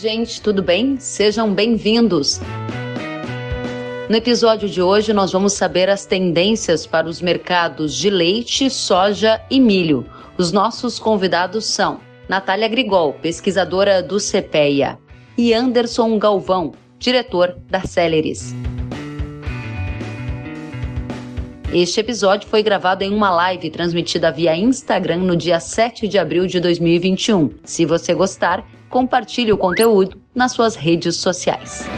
gente, tudo bem? Sejam bem-vindos. No episódio de hoje, nós vamos saber as tendências para os mercados de leite, soja e milho. Os nossos convidados são Natália Grigol, pesquisadora do CPEA, e Anderson Galvão, diretor da Celeris. Este episódio foi gravado em uma live transmitida via Instagram no dia 7 de abril de 2021. Se você gostar, compartilhe o conteúdo nas suas redes sociais.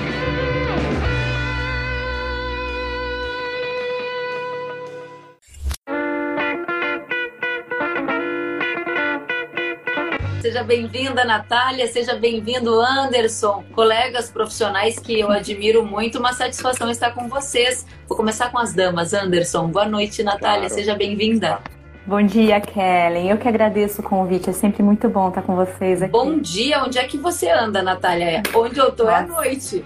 Seja bem-vinda, Natália. Seja bem-vindo, Anderson. Colegas profissionais que eu admiro muito, uma satisfação estar com vocês. Vou começar com as damas. Anderson, boa noite, Natália. Claro. Seja bem-vinda. Bom dia, Kellen. Eu que agradeço o convite. É sempre muito bom estar com vocês aqui. Bom dia. Onde é que você anda, Natália? Onde eu tô Nossa. é à noite.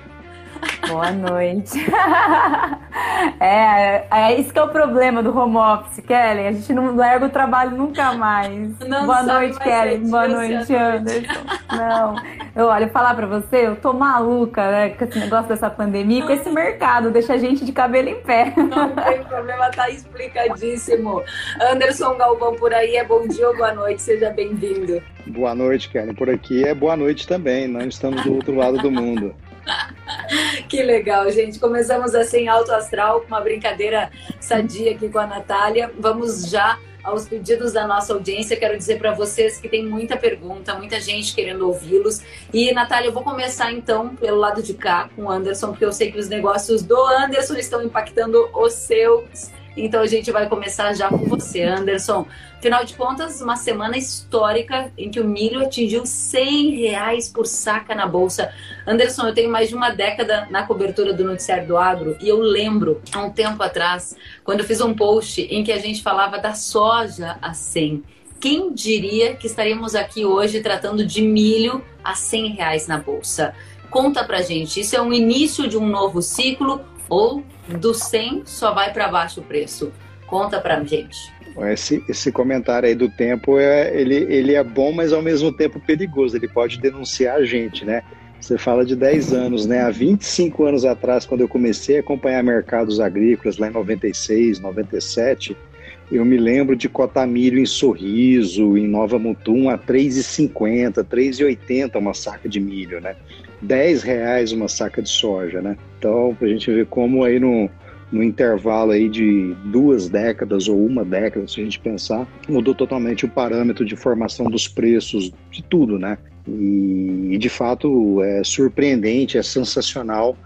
Boa noite. é, é isso que é o problema do home office, Kelly. A gente não larga o trabalho nunca mais. Não Boa noite, Kelly. Boa noite, Anderson. Não. Eu olha, falar para você, eu tô maluca, né, com esse negócio dessa pandemia, com esse mercado, deixa a gente de cabelo em pé. Não tem problema, tá explicadíssimo. Anderson Galvão por aí, é bom dia ou boa noite, seja bem-vindo. Boa noite, Kelly. Por aqui é boa noite também, nós estamos do outro lado do mundo. Que legal, gente. Começamos assim, alto astral, com uma brincadeira sadia aqui com a Natália. Vamos já aos pedidos da nossa audiência. Quero dizer para vocês que tem muita pergunta, muita gente querendo ouvi-los. E, Natália, eu vou começar então pelo lado de cá com o Anderson, porque eu sei que os negócios do Anderson estão impactando os seus. Então a gente vai começar já com você, Anderson. Afinal de contas, uma semana histórica em que o milho atingiu 100 reais por saca na bolsa. Anderson, eu tenho mais de uma década na cobertura do noticiário do agro e eu lembro, há um tempo atrás, quando eu fiz um post em que a gente falava da soja a 100. Quem diria que estaríamos aqui hoje tratando de milho a 100 reais na bolsa? Conta pra gente, isso é um início de um novo ciclo ou do 100 só vai para baixo o preço? Conta para gente. Esse, esse comentário aí do tempo, é, ele, ele é bom, mas ao mesmo tempo perigoso. Ele pode denunciar a gente, né? Você fala de 10 anos, né? Há 25 anos atrás, quando eu comecei a acompanhar mercados agrícolas, lá em 96, 97, eu me lembro de cotar milho em Sorriso, em Nova Mutum, a 3,50, 3,80 uma saca de milho, né? 10 reais uma saca de soja, né? Então, para a gente ver como aí no, no intervalo aí de duas décadas ou uma década, se a gente pensar, mudou totalmente o parâmetro de formação dos preços de tudo, né? E, de fato é surpreendente, é sensacional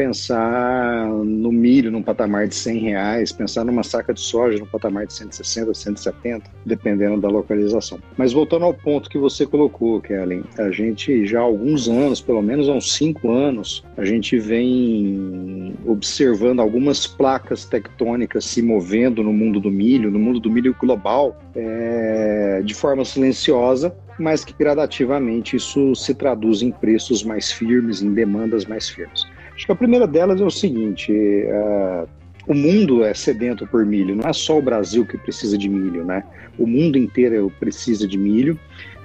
pensar no milho num patamar de 100 reais, pensar numa saca de soja num patamar de 160, 170, dependendo da localização. Mas voltando ao ponto que você colocou, Kellen, a gente já há alguns anos, pelo menos há uns cinco anos, a gente vem observando algumas placas tectônicas se movendo no mundo do milho, no mundo do milho global, é, de forma silenciosa, mas que gradativamente isso se traduz em preços mais firmes, em demandas mais firmes. Acho que a primeira delas é o seguinte: uh, o mundo é sedento por milho, não é só o Brasil que precisa de milho, né? O mundo inteiro precisa de milho.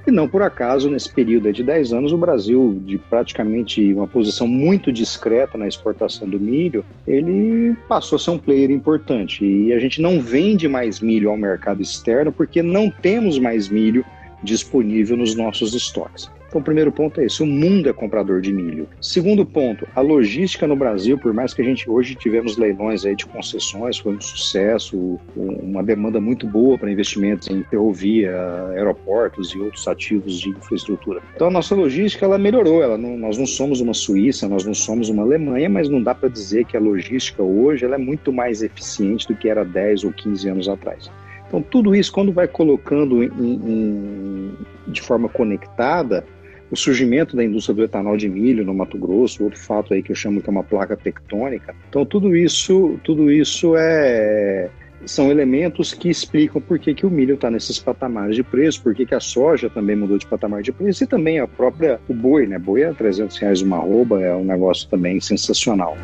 E não por acaso, nesse período de 10 anos, o Brasil, de praticamente uma posição muito discreta na exportação do milho, ele passou a ser um player importante. E a gente não vende mais milho ao mercado externo porque não temos mais milho disponível nos nossos estoques. Então, o primeiro ponto é esse: o mundo é comprador de milho. Segundo ponto, a logística no Brasil, por mais que a gente hoje tivemos leilões aí de concessões, foi um sucesso, uma demanda muito boa para investimentos em ferrovia, aeroportos e outros ativos de infraestrutura. Então, a nossa logística ela melhorou. Ela não, nós não somos uma Suíça, nós não somos uma Alemanha, mas não dá para dizer que a logística hoje ela é muito mais eficiente do que era 10 ou 15 anos atrás. Então, tudo isso, quando vai colocando em, em, de forma conectada, o surgimento da indústria do etanol de milho no Mato Grosso, outro fato aí que eu chamo que é uma placa tectônica. Então tudo isso, tudo isso é são elementos que explicam por que, que o milho está nesses patamares de preço, por que, que a soja também mudou de patamar de preço e também a própria o boi, né? Boi é 300 reais uma arroba, é um negócio também sensacional.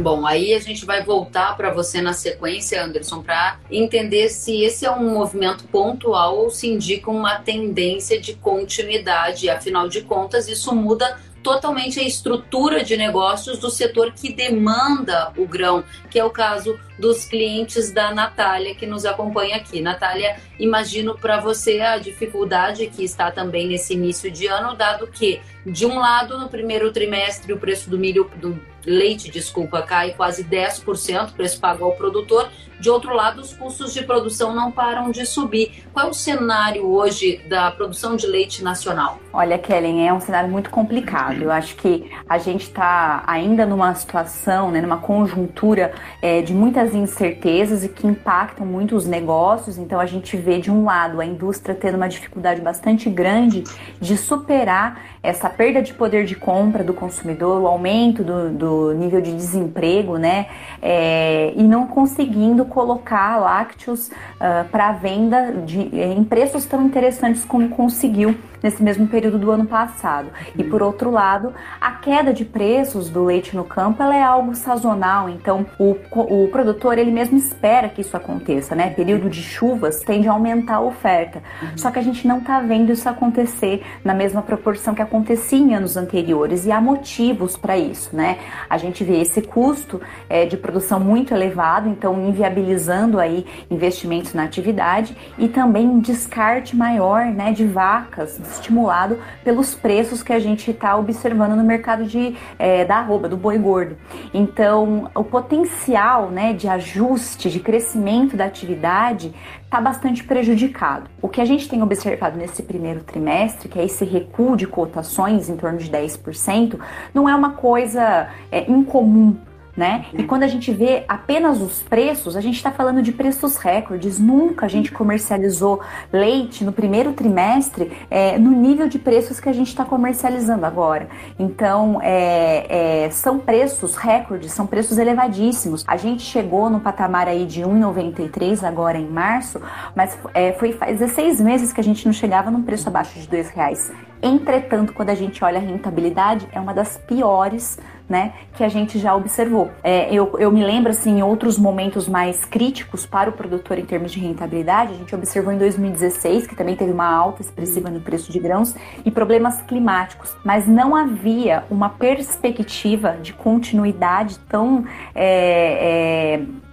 Bom, aí a gente vai voltar para você na sequência, Anderson, para entender se esse é um movimento pontual ou se indica uma tendência de continuidade. Afinal de contas, isso muda totalmente a estrutura de negócios do setor que demanda o grão, que é o caso dos clientes da Natália que nos acompanha aqui. Natália, imagino para você a dificuldade que está também nesse início de ano, dado que, de um lado, no primeiro trimestre, o preço do milho, do leite, desculpa, cai quase 10%, preço pago ao produtor. De outro lado, os custos de produção não param de subir. Qual é o cenário hoje da produção de leite nacional? Olha, Kellen, é um cenário muito complicado. Eu acho que a gente está ainda numa situação, né, numa conjuntura é, de muitas incertezas e que impactam muito os negócios. Então, a gente vê, de um lado, a indústria tendo uma dificuldade bastante grande de superar essa perda de poder de compra do consumidor, o aumento do, do nível de desemprego, né? É, e não conseguindo colocar lácteos uh, para venda de, em preços tão interessantes como conseguiu nesse mesmo período do ano passado. E por outro lado, a queda de preços do leite no campo é algo sazonal, então o, o produtor ele mesmo espera que isso aconteça, né? Período de chuvas tende a aumentar a oferta. Só que a gente não está vendo isso acontecer na mesma proporção que acontecia em anos anteriores e há motivos para isso, né? A gente vê esse custo é, de produção muito elevado, então inviabilizando aí investimentos na atividade e também um descarte maior, né, de vacas estimulado pelos preços que a gente está observando no mercado de, é, da arroba, do boi gordo. Então, o potencial né, de ajuste, de crescimento da atividade está bastante prejudicado. O que a gente tem observado nesse primeiro trimestre, que é esse recuo de cotações em torno de 10%, não é uma coisa é, incomum né? E quando a gente vê apenas os preços, a gente está falando de preços recordes. Nunca a gente comercializou leite no primeiro trimestre é, no nível de preços que a gente está comercializando agora. Então, é, é, são preços recordes, são preços elevadíssimos. A gente chegou no patamar aí de 1,93 agora em março, mas é, foi faz 16 meses que a gente não chegava num preço abaixo de R$ reais. Entretanto, quando a gente olha a rentabilidade, é uma das piores né, que a gente já observou. É, eu, eu me lembro, assim, em outros momentos mais críticos para o produtor em termos de rentabilidade, a gente observou em 2016, que também teve uma alta expressiva no preço de grãos, e problemas climáticos, mas não havia uma perspectiva de continuidade tão. É, é,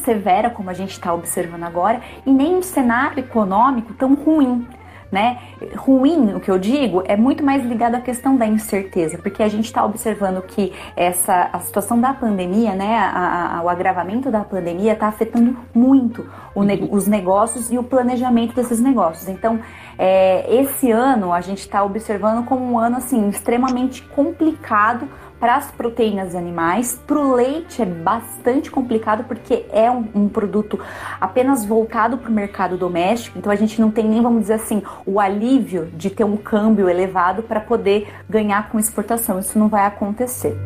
severa como a gente está observando agora e nem um cenário econômico tão ruim né? Ruim, o que eu digo, é muito mais ligado à questão da incerteza, porque a gente está observando que essa a situação da pandemia, né, a, a, o agravamento da pandemia está afetando muito ne os negócios e o planejamento desses negócios. Então, é, esse ano a gente está observando como um ano assim extremamente complicado para as proteínas animais. Para o leite é bastante complicado porque é um, um produto apenas voltado para o mercado doméstico, então a gente não tem nem, vamos dizer assim, o alívio de ter um câmbio elevado para poder ganhar com exportação. Isso não vai acontecer.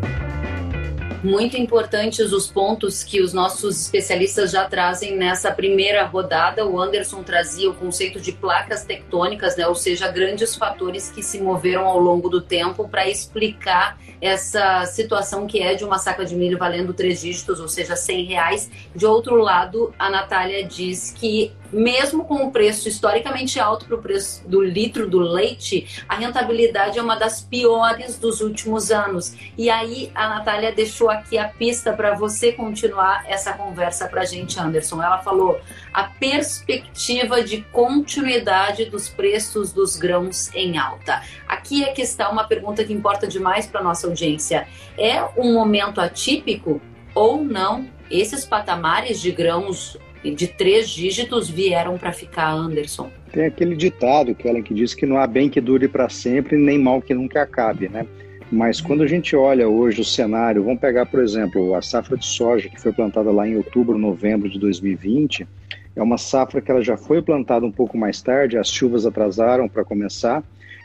Muito importantes os pontos que os nossos especialistas já trazem nessa primeira rodada. O Anderson trazia o conceito de placas tectônicas, né? ou seja, grandes fatores que se moveram ao longo do tempo para explicar essa situação que é de uma saca de milho valendo três dígitos, ou seja, 100 reais. De outro lado, a Natália diz que mesmo com o preço historicamente alto para o preço do litro do leite, a rentabilidade é uma das piores dos últimos anos. E aí a Natália deixou aqui a pista para você continuar essa conversa para a gente, Anderson. Ela falou a perspectiva de continuidade dos preços dos grãos em alta. Aqui é que está uma pergunta que importa demais para nossa audiência. É um momento atípico ou não? Esses patamares de grãos de três dígitos vieram para ficar, Anderson. Tem aquele ditado, Kellen, que diz que não há bem que dure para sempre, nem mal que nunca acabe, né? Mas quando a gente olha hoje o cenário, vamos pegar, por exemplo, a safra de soja que foi plantada lá em outubro, novembro de 2020, é uma safra que ela já foi plantada um pouco mais tarde, as chuvas atrasaram para começar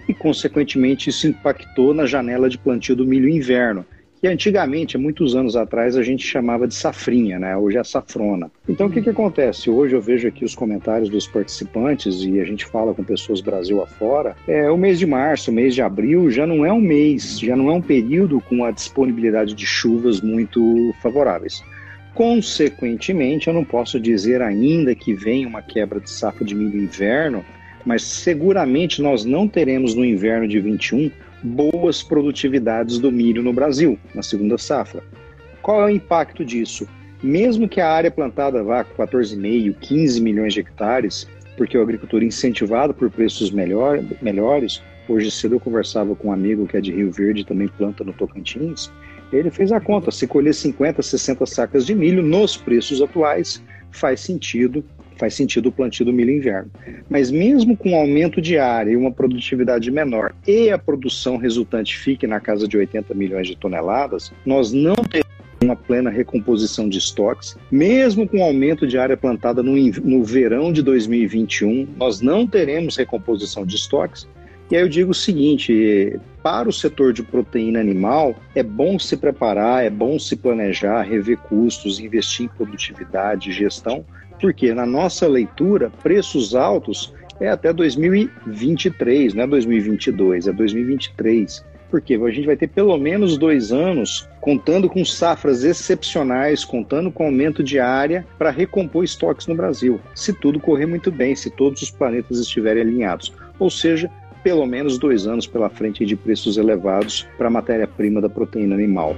e, consequentemente, isso impactou na janela de plantio do milho inverno, que antigamente, há muitos anos atrás, a gente chamava de safrinha, né? Hoje é safrona. Então, o que, que acontece? Hoje eu vejo aqui os comentários dos participantes e a gente fala com pessoas Brasil afora. É, o mês de março, o mês de abril, já não é um mês, já não é um período com a disponibilidade de chuvas muito favoráveis. Consequentemente, eu não posso dizer ainda que vem uma quebra de safra de milho inverno, mas seguramente nós não teremos no inverno de 21 boas produtividades do milho no Brasil, na segunda safra. Qual é o impacto disso? Mesmo que a área plantada vá 14,5, 15 milhões de hectares, porque o agricultor incentivado por preços melhor, melhores, hoje cedo eu conversava com um amigo que é de Rio Verde, também planta no Tocantins, ele fez a conta, se colher 50, 60 sacas de milho nos preços atuais, faz sentido faz sentido o plantio do milho inverno. Mas mesmo com um aumento de área e uma produtividade menor e a produção resultante fique na casa de 80 milhões de toneladas, nós não teremos uma plena recomposição de estoques, mesmo com o aumento de área plantada no, no verão de 2021, nós não teremos recomposição de estoques. E aí eu digo o seguinte: para o setor de proteína animal, é bom se preparar, é bom se planejar, rever custos, investir em produtividade, gestão, porque na nossa leitura, preços altos é até 2023, não é 2022, é 2023. Porque a gente vai ter pelo menos dois anos contando com safras excepcionais, contando com aumento de área para recompor estoques no Brasil, se tudo correr muito bem, se todos os planetas estiverem alinhados. Ou seja, pelo menos dois anos pela frente de preços elevados para a matéria-prima da proteína animal.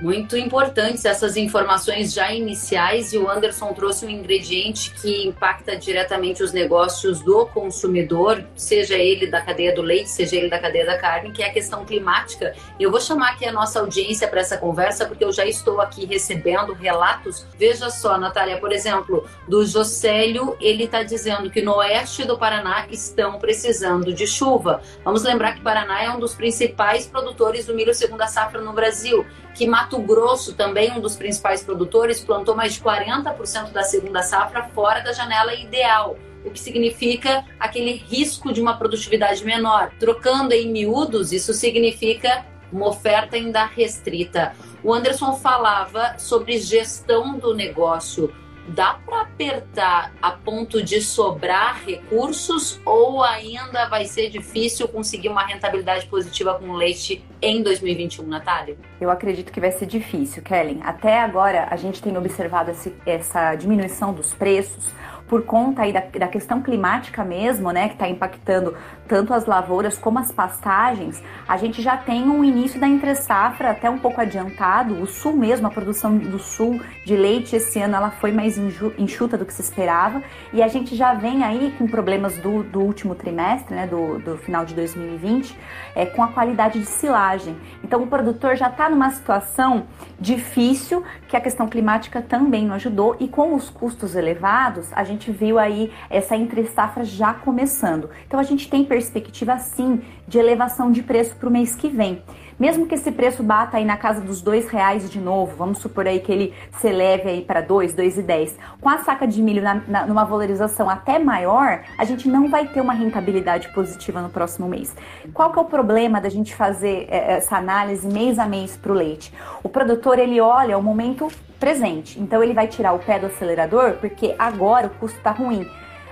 Muito importantes essas informações já iniciais e o Anderson trouxe um ingrediente que impacta diretamente os negócios do consumidor, seja ele da cadeia do leite, seja ele da cadeia da carne, que é a questão climática. Eu vou chamar aqui a nossa audiência para essa conversa porque eu já estou aqui recebendo relatos. Veja só, Natália, por exemplo, do Jocélio, ele está dizendo que no oeste do Paraná estão precisando de chuva. Vamos lembrar que Paraná é um dos principais produtores do milho segunda safra no Brasil que Mato Grosso, também um dos principais produtores, plantou mais de 40% da segunda safra fora da janela ideal, o que significa aquele risco de uma produtividade menor. Trocando em miúdos, isso significa uma oferta ainda restrita. O Anderson falava sobre gestão do negócio dá para apertar a ponto de sobrar recursos ou ainda vai ser difícil conseguir uma rentabilidade positiva com leite em 2021, Natália? Eu acredito que vai ser difícil, Kellen. Até agora a gente tem observado esse, essa diminuição dos preços por conta aí da, da questão climática mesmo, né, que está impactando tanto as lavouras como as pastagens, a gente já tem um início da entre safra até um pouco adiantado. O sul mesmo, a produção do sul de leite esse ano ela foi mais enxuta do que se esperava e a gente já vem aí com problemas do, do último trimestre, né, do, do final de 2020, é, com a qualidade de silagem. Então o produtor já está numa situação difícil que a questão climática também não ajudou e com os custos elevados a gente gente viu aí essa entre safra já começando. Então a gente tem perspectiva sim de elevação de preço para o mês que vem. Mesmo que esse preço bata aí na casa dos dois reais de novo, vamos supor aí que ele se eleve aí para dois, dois e dez. Com a saca de milho na, na, numa valorização até maior, a gente não vai ter uma rentabilidade positiva no próximo mês. Qual que é o problema da gente fazer é, essa análise mês a mês para o leite? O produtor ele olha o momento presente, então ele vai tirar o pé do acelerador porque agora o custo está ruim.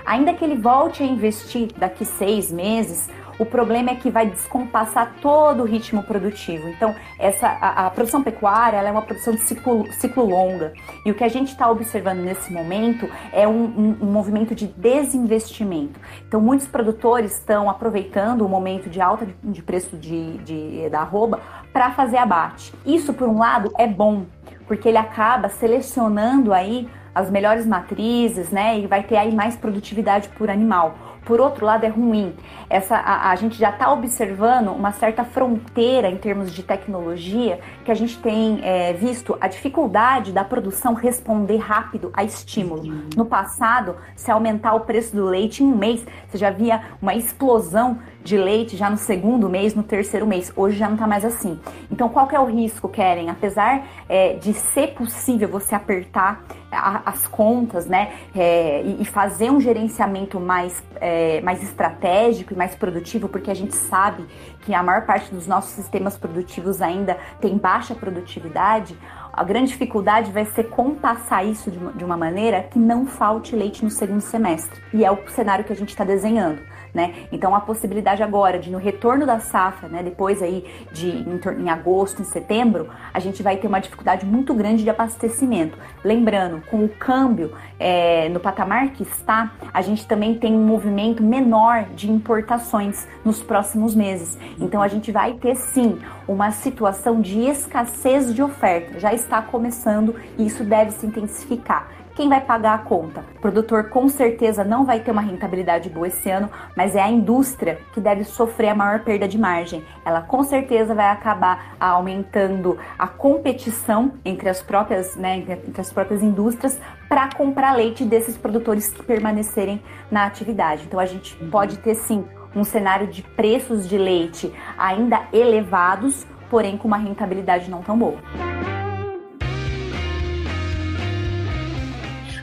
Ainda que ele volte a investir daqui seis meses, o problema é que vai descompassar todo o ritmo produtivo. Então, essa, a, a produção pecuária é uma produção de ciclo, ciclo longa. E o que a gente está observando nesse momento é um, um, um, movimento de desinvestimento. Então, muitos produtores estão aproveitando o momento de alta de, de preço de, de, da arroba para fazer abate. Isso, por um lado, é bom, porque ele acaba selecionando aí as melhores matrizes, né? E vai ter aí mais produtividade por animal por outro lado é ruim. Essa, a, a gente já está observando uma certa fronteira em termos de tecnologia que a gente tem é, visto a dificuldade da produção responder rápido a estímulo. No passado, se aumentar o preço do leite em um mês, você já via uma explosão de leite já no segundo mês, no terceiro mês. Hoje já não está mais assim. Então, qual é o risco, Keren? Apesar é, de ser possível você apertar a, as contas, né, é, e, e, fazer um gerenciamento mais, é, mais estratégico e mais produtivo, porque a gente sabe que a maior parte dos nossos sistemas produtivos ainda tem baixa produtividade, a grande dificuldade vai ser compassar isso de uma, de uma maneira que não falte leite no segundo semestre. E é o cenário que a gente está desenhando. Né? Então a possibilidade agora de no retorno da safra, né, depois aí de em, em, agosto, em setembro, a gente vai ter uma dificuldade muito grande de abastecimento. Lembrando, com o câmbio é, no patamar que está, a gente também tem um movimento menor de importações nos próximos meses. Então a gente vai ter sim uma situação de escassez de oferta. Já está começando e isso deve se intensificar. Quem vai pagar a conta? O produtor com certeza não vai ter uma rentabilidade boa esse ano, mas é a indústria que deve sofrer a maior perda de margem. Ela com certeza vai acabar aumentando a competição entre as próprias, né, entre as próprias indústrias para comprar leite desses produtores que permanecerem na atividade. Então a gente uhum. pode ter sim um cenário de preços de leite ainda elevados, porém com uma rentabilidade não tão boa.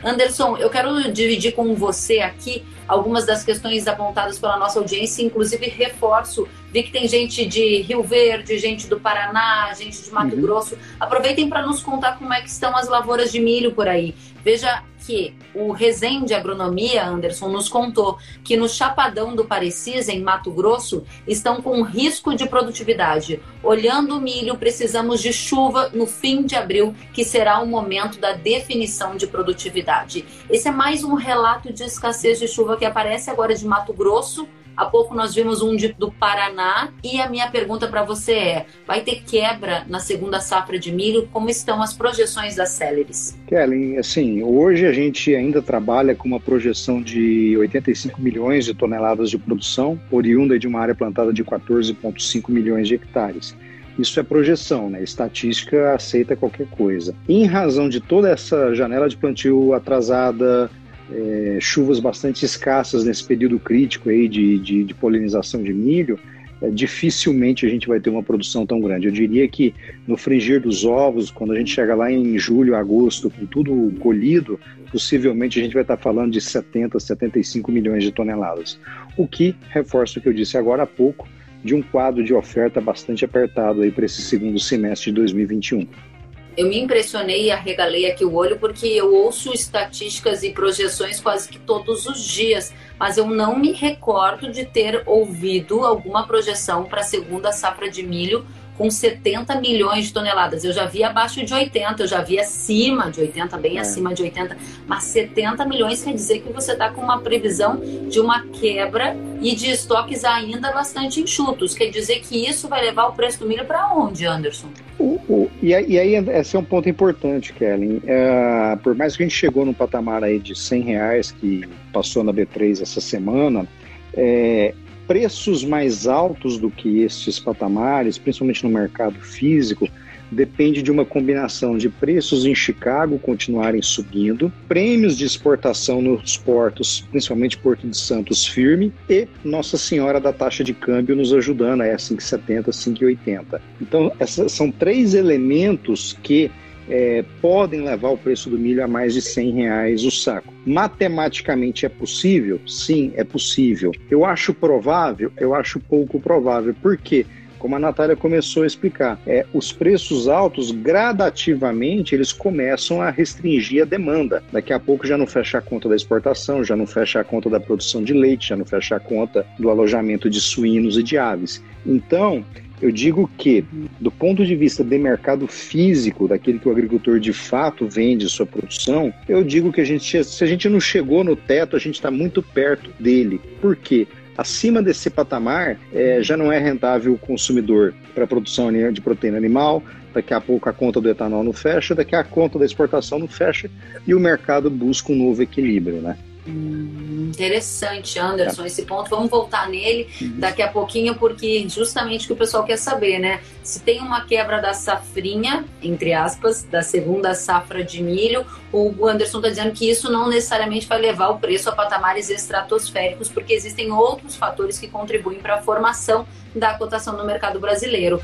Anderson, eu quero dividir com você aqui algumas das questões apontadas pela nossa audiência, inclusive reforço. Vi que tem gente de Rio Verde, gente do Paraná, gente de Mato uhum. Grosso. Aproveitem para nos contar como é que estão as lavouras de milho por aí. Veja que o Resende Agronomia, Anderson, nos contou que no Chapadão do Parecis, em Mato Grosso, estão com risco de produtividade. Olhando o milho, precisamos de chuva no fim de abril, que será o momento da definição de produtividade. Esse é mais um relato de escassez de chuva que aparece agora de Mato Grosso Há pouco nós vimos um de, do Paraná e a minha pergunta para você é: vai ter quebra na segunda safra de milho? Como estão as projeções das céleres? Kellen, assim, hoje a gente ainda trabalha com uma projeção de 85 milhões de toneladas de produção, oriunda de uma área plantada de 14,5 milhões de hectares. Isso é projeção, né? Estatística aceita qualquer coisa. Em razão de toda essa janela de plantio atrasada, é, chuvas bastante escassas nesse período crítico aí de, de, de polinização de milho, é, dificilmente a gente vai ter uma produção tão grande. Eu diria que no frigir dos ovos, quando a gente chega lá em julho, agosto, com tudo colhido, possivelmente a gente vai estar falando de 70, 75 milhões de toneladas. O que reforça o que eu disse agora há pouco, de um quadro de oferta bastante apertado aí para esse segundo semestre de 2021 eu me impressionei e arregalei aqui o olho porque eu ouço estatísticas e projeções quase que todos os dias, mas eu não me recordo de ter ouvido alguma projeção para a segunda safra de milho com 70 milhões de toneladas. Eu já vi abaixo de 80, eu já vi acima de 80, bem é. acima de 80, mas 70 milhões quer dizer que você está com uma previsão de uma quebra e de estoques ainda bastante enxutos. Quer dizer que isso vai levar o preço do milho para onde, Anderson? E, aí, esse é um ponto importante, Kellen. É, por mais que a gente chegou no patamar aí de 100 reais que passou na B3 essa semana, é, preços mais altos do que estes patamares, principalmente no mercado físico, depende de uma combinação de preços em Chicago continuarem subindo, prêmios de exportação nos portos, principalmente Porto de Santos firme, e Nossa Senhora da taxa de câmbio nos ajudando, é 5,70, 5,80. Então, esses são três elementos que é, podem levar o preço do milho a mais de 100 reais o saco. Matematicamente é possível? Sim, é possível. Eu acho provável? Eu acho pouco provável. Por quê? como a Natália começou a explicar, é, os preços altos gradativamente eles começam a restringir a demanda. Daqui a pouco já não fecha a conta da exportação, já não fecha a conta da produção de leite, já não fecha a conta do alojamento de suínos e de aves. Então, eu digo que, do ponto de vista de mercado físico, daquele que o agricultor de fato vende sua produção, eu digo que a gente, se a gente não chegou no teto, a gente está muito perto dele. Por quê? Acima desse patamar, é, já não é rentável o consumidor para a produção de proteína animal, daqui a pouco a conta do etanol não fecha, daqui a conta da exportação não fecha e o mercado busca um novo equilíbrio, né? Hum, interessante, Anderson, esse ponto. Vamos voltar nele daqui a pouquinho, porque justamente o que o pessoal quer saber, né? Se tem uma quebra da safrinha, entre aspas, da segunda safra de milho, o Anderson está dizendo que isso não necessariamente vai levar o preço a patamares estratosféricos, porque existem outros fatores que contribuem para a formação da cotação no mercado brasileiro.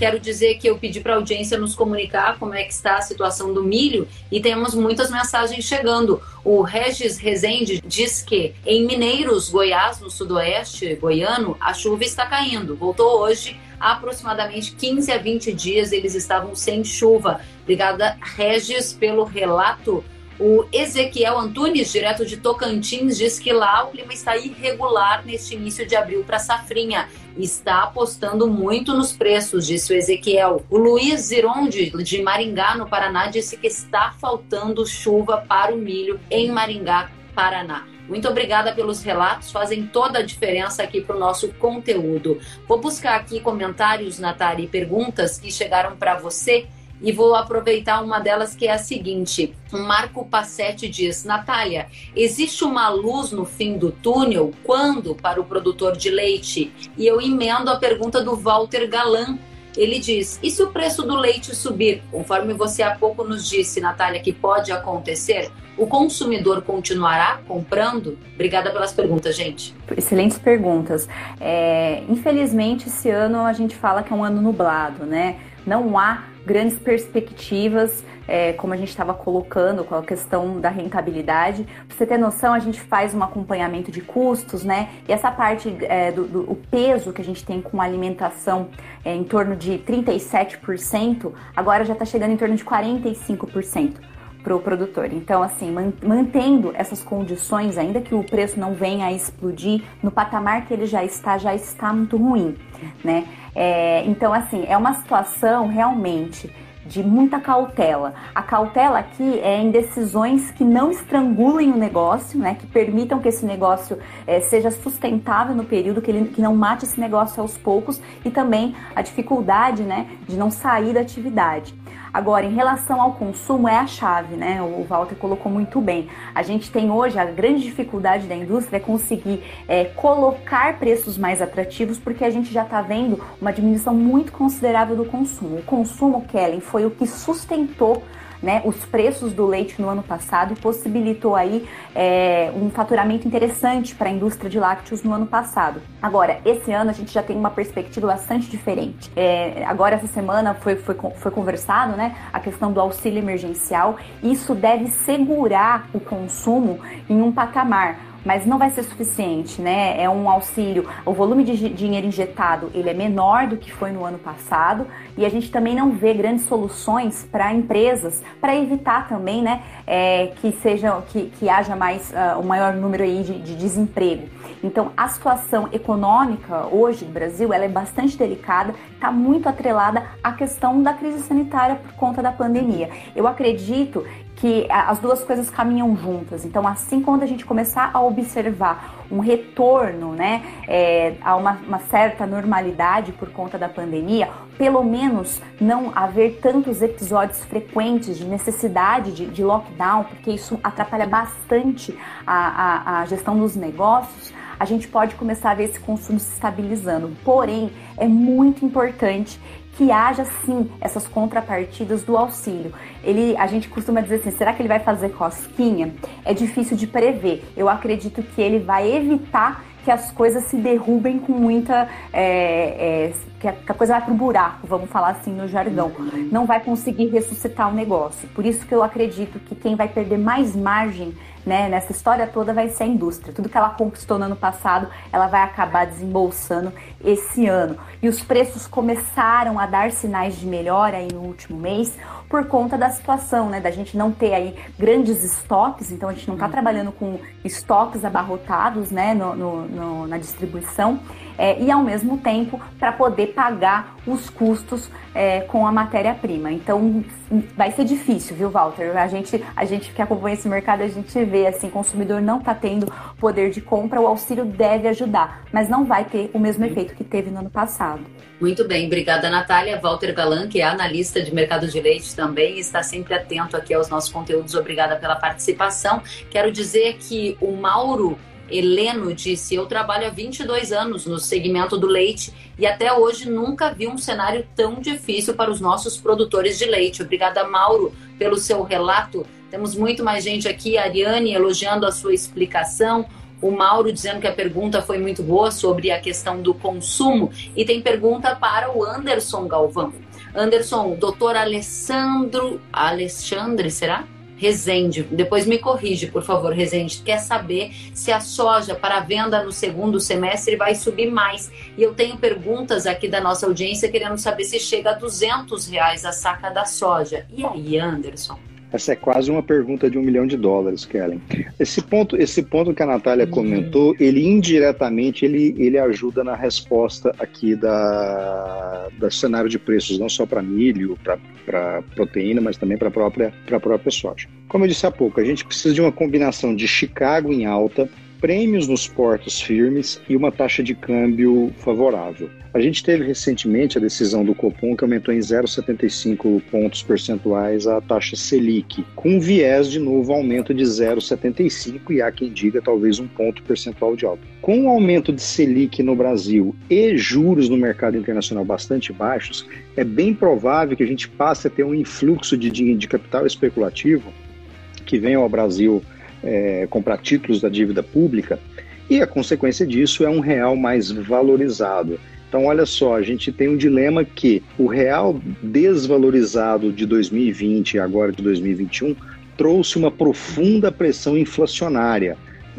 Quero dizer que eu pedi para a audiência nos comunicar como é que está a situação do milho e temos muitas mensagens chegando. O Regis Rezende diz que em Mineiros, Goiás, no sudoeste goiano, a chuva está caindo. Voltou hoje há aproximadamente 15 a 20 dias eles estavam sem chuva. Obrigada, Regis, pelo relato. O Ezequiel Antunes, direto de Tocantins, diz que lá o clima está irregular neste início de abril para safrinha. Está apostando muito nos preços, disse o Ezequiel. O Luiz Zironde, de Maringá, no Paraná, disse que está faltando chuva para o milho em Maringá, Paraná. Muito obrigada pelos relatos, fazem toda a diferença aqui para o nosso conteúdo. Vou buscar aqui comentários, Natália, e perguntas que chegaram para você e vou aproveitar uma delas que é a seguinte. Marco Passetti diz: Natália, existe uma luz no fim do túnel quando para o produtor de leite? E eu emendo a pergunta do Walter Galan. Ele diz: e se o preço do leite subir, conforme você há pouco nos disse, Natália, que pode acontecer? O consumidor continuará comprando? Obrigada pelas perguntas, gente. Excelentes perguntas. É, infelizmente, esse ano a gente fala que é um ano nublado, né? Não há grandes perspectivas, é, como a gente estava colocando com a questão da rentabilidade. Pra você ter noção, a gente faz um acompanhamento de custos, né? E essa parte é, do, do peso que a gente tem com alimentação é, em torno de 37%, agora já está chegando em torno de 45% para o produtor. Então, assim, mantendo essas condições, ainda que o preço não venha a explodir, no patamar que ele já está, já está muito ruim, né? É, então, assim, é uma situação realmente de muita cautela. A cautela aqui é em decisões que não estrangulem o negócio, né, que permitam que esse negócio é, seja sustentável no período, que, ele, que não mate esse negócio aos poucos e também a dificuldade né, de não sair da atividade. Agora, em relação ao consumo, é a chave, né? O Walter colocou muito bem. A gente tem hoje a grande dificuldade da indústria é conseguir é, colocar preços mais atrativos, porque a gente já está vendo uma diminuição muito considerável do consumo. O consumo, Kellen, foi o que sustentou né, os preços do leite no ano passado e possibilitou aí é, um faturamento interessante para a indústria de lácteos no ano passado. Agora, esse ano a gente já tem uma perspectiva bastante diferente. É, agora, essa semana foi, foi, foi conversado né, a questão do auxílio emergencial. Isso deve segurar o consumo em um patamar mas não vai ser suficiente, né? É um auxílio, o volume de dinheiro injetado ele é menor do que foi no ano passado e a gente também não vê grandes soluções para empresas para evitar também, né, é, que seja que, que haja mais uh, o maior número aí de, de desemprego. Então, a situação econômica hoje no Brasil ela é bastante delicada, está muito atrelada à questão da crise sanitária por conta da pandemia. Eu acredito que as duas coisas caminham juntas. Então, assim, quando a gente começar a observar um retorno né, é, a uma, uma, certa normalidade por conta da pandemia, pelo menos não haver tantos episódios frequentes de necessidade de, de lockdown, porque isso atrapalha bastante a, a, a gestão dos negócios, a gente pode começar a ver esse consumo se estabilizando. Porém, é muito importante que haja sim essas contrapartidas do auxílio. Ele, a gente costuma dizer assim, será que ele vai fazer cosquinha? É difícil de prever. Eu acredito que ele vai evitar que as coisas se derrubem com muita. É, é, que, a, coisa vai pro buraco, vamos falar assim no jargão. Não vai conseguir ressuscitar o negócio. Por isso que eu acredito que quem vai perder mais margem né, nessa história toda vai ser a indústria. Tudo que ela conquistou no ano passado, ela vai acabar desembolsando esse ano. E os preços começaram a dar sinais de melhora aí no último mês por conta da situação, né, da gente não ter aí grandes estoques, então a gente não está uhum. trabalhando com estoques abarrotados, né, no, no, no, na distribuição. É, e ao mesmo tempo para poder pagar os custos é, com a matéria-prima. Então vai ser difícil, viu, Walter? A gente, a gente que acompanha esse mercado, a gente vê assim, o consumidor não está tendo poder de compra, o auxílio deve ajudar, mas não vai ter o mesmo efeito que teve no ano passado. Muito bem, obrigada, Natália. Walter Galan, que é analista de mercado de leite também, está sempre atento aqui aos nossos conteúdos. Obrigada pela participação. Quero dizer que o Mauro Heleno disse: Eu trabalho há 22 anos no segmento do leite e até hoje nunca vi um cenário tão difícil para os nossos produtores de leite. Obrigada, Mauro, pelo seu relato. Temos muito mais gente aqui. A Ariane elogiando a sua explicação. O Mauro dizendo que a pergunta foi muito boa sobre a questão do consumo. E tem pergunta para o Anderson Galvão. Anderson, doutor Alessandro. Alexandre, será? Rezende, depois me corrige, por favor, Rezende, quer saber se a soja para venda no segundo semestre vai subir mais. E eu tenho perguntas aqui da nossa audiência querendo saber se chega a 200 reais a saca da soja. E aí, Anderson? Essa é quase uma pergunta de um milhão de dólares, Kellen. Esse ponto, esse ponto que a Natália uhum. comentou, ele indiretamente ele, ele ajuda na resposta aqui da, da cenário de preços, não só para milho, para proteína, mas também para a própria, própria soja. Como eu disse há pouco, a gente precisa de uma combinação de Chicago em alta, prêmios nos portos firmes e uma taxa de câmbio favorável. A gente teve recentemente a decisão do Copom que aumentou em 0,75 pontos percentuais a taxa Selic, com viés de novo aumento de 0,75 e há quem diga talvez um ponto percentual de alta. Com o aumento de Selic no Brasil e juros no mercado internacional bastante baixos, é bem provável que a gente passe a ter um influxo de, de capital especulativo que venha ao Brasil é, comprar títulos da dívida pública, e a consequência disso é um real mais valorizado. Então, olha só, a gente tem um dilema que o real desvalorizado de 2020 e agora de 2021 trouxe uma profunda pressão inflacionária.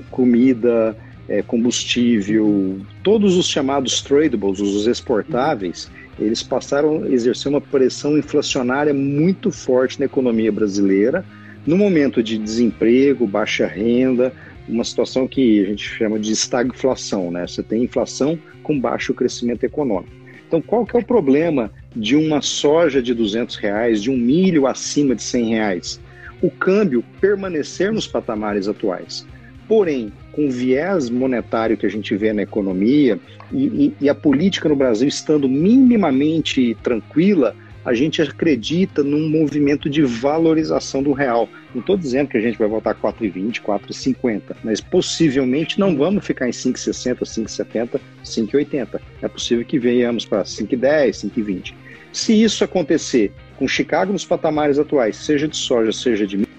Comida, é, combustível, todos os chamados tradables, os exportáveis, eles passaram a exercer uma pressão inflacionária muito forte na economia brasileira, no momento de desemprego, baixa renda, uma situação que a gente chama de estagflação, né? Você tem inflação com baixo crescimento econômico. Então, qual que é o problema de uma soja de 200 reais, de um milho acima de 100 reais? O câmbio permanecer nos patamares atuais. Porém, com o viés monetário que a gente vê na economia e, e, e a política no Brasil estando minimamente tranquila, a gente acredita num movimento de valorização do real. Não estou dizendo que a gente vai voltar 4,20, 4,50, mas possivelmente não vamos ficar em 5,60, 5,70, 5,80. É possível que venhamos para 5,10, 5,20. Se isso acontecer com Chicago nos patamares atuais, seja de soja, seja de milho,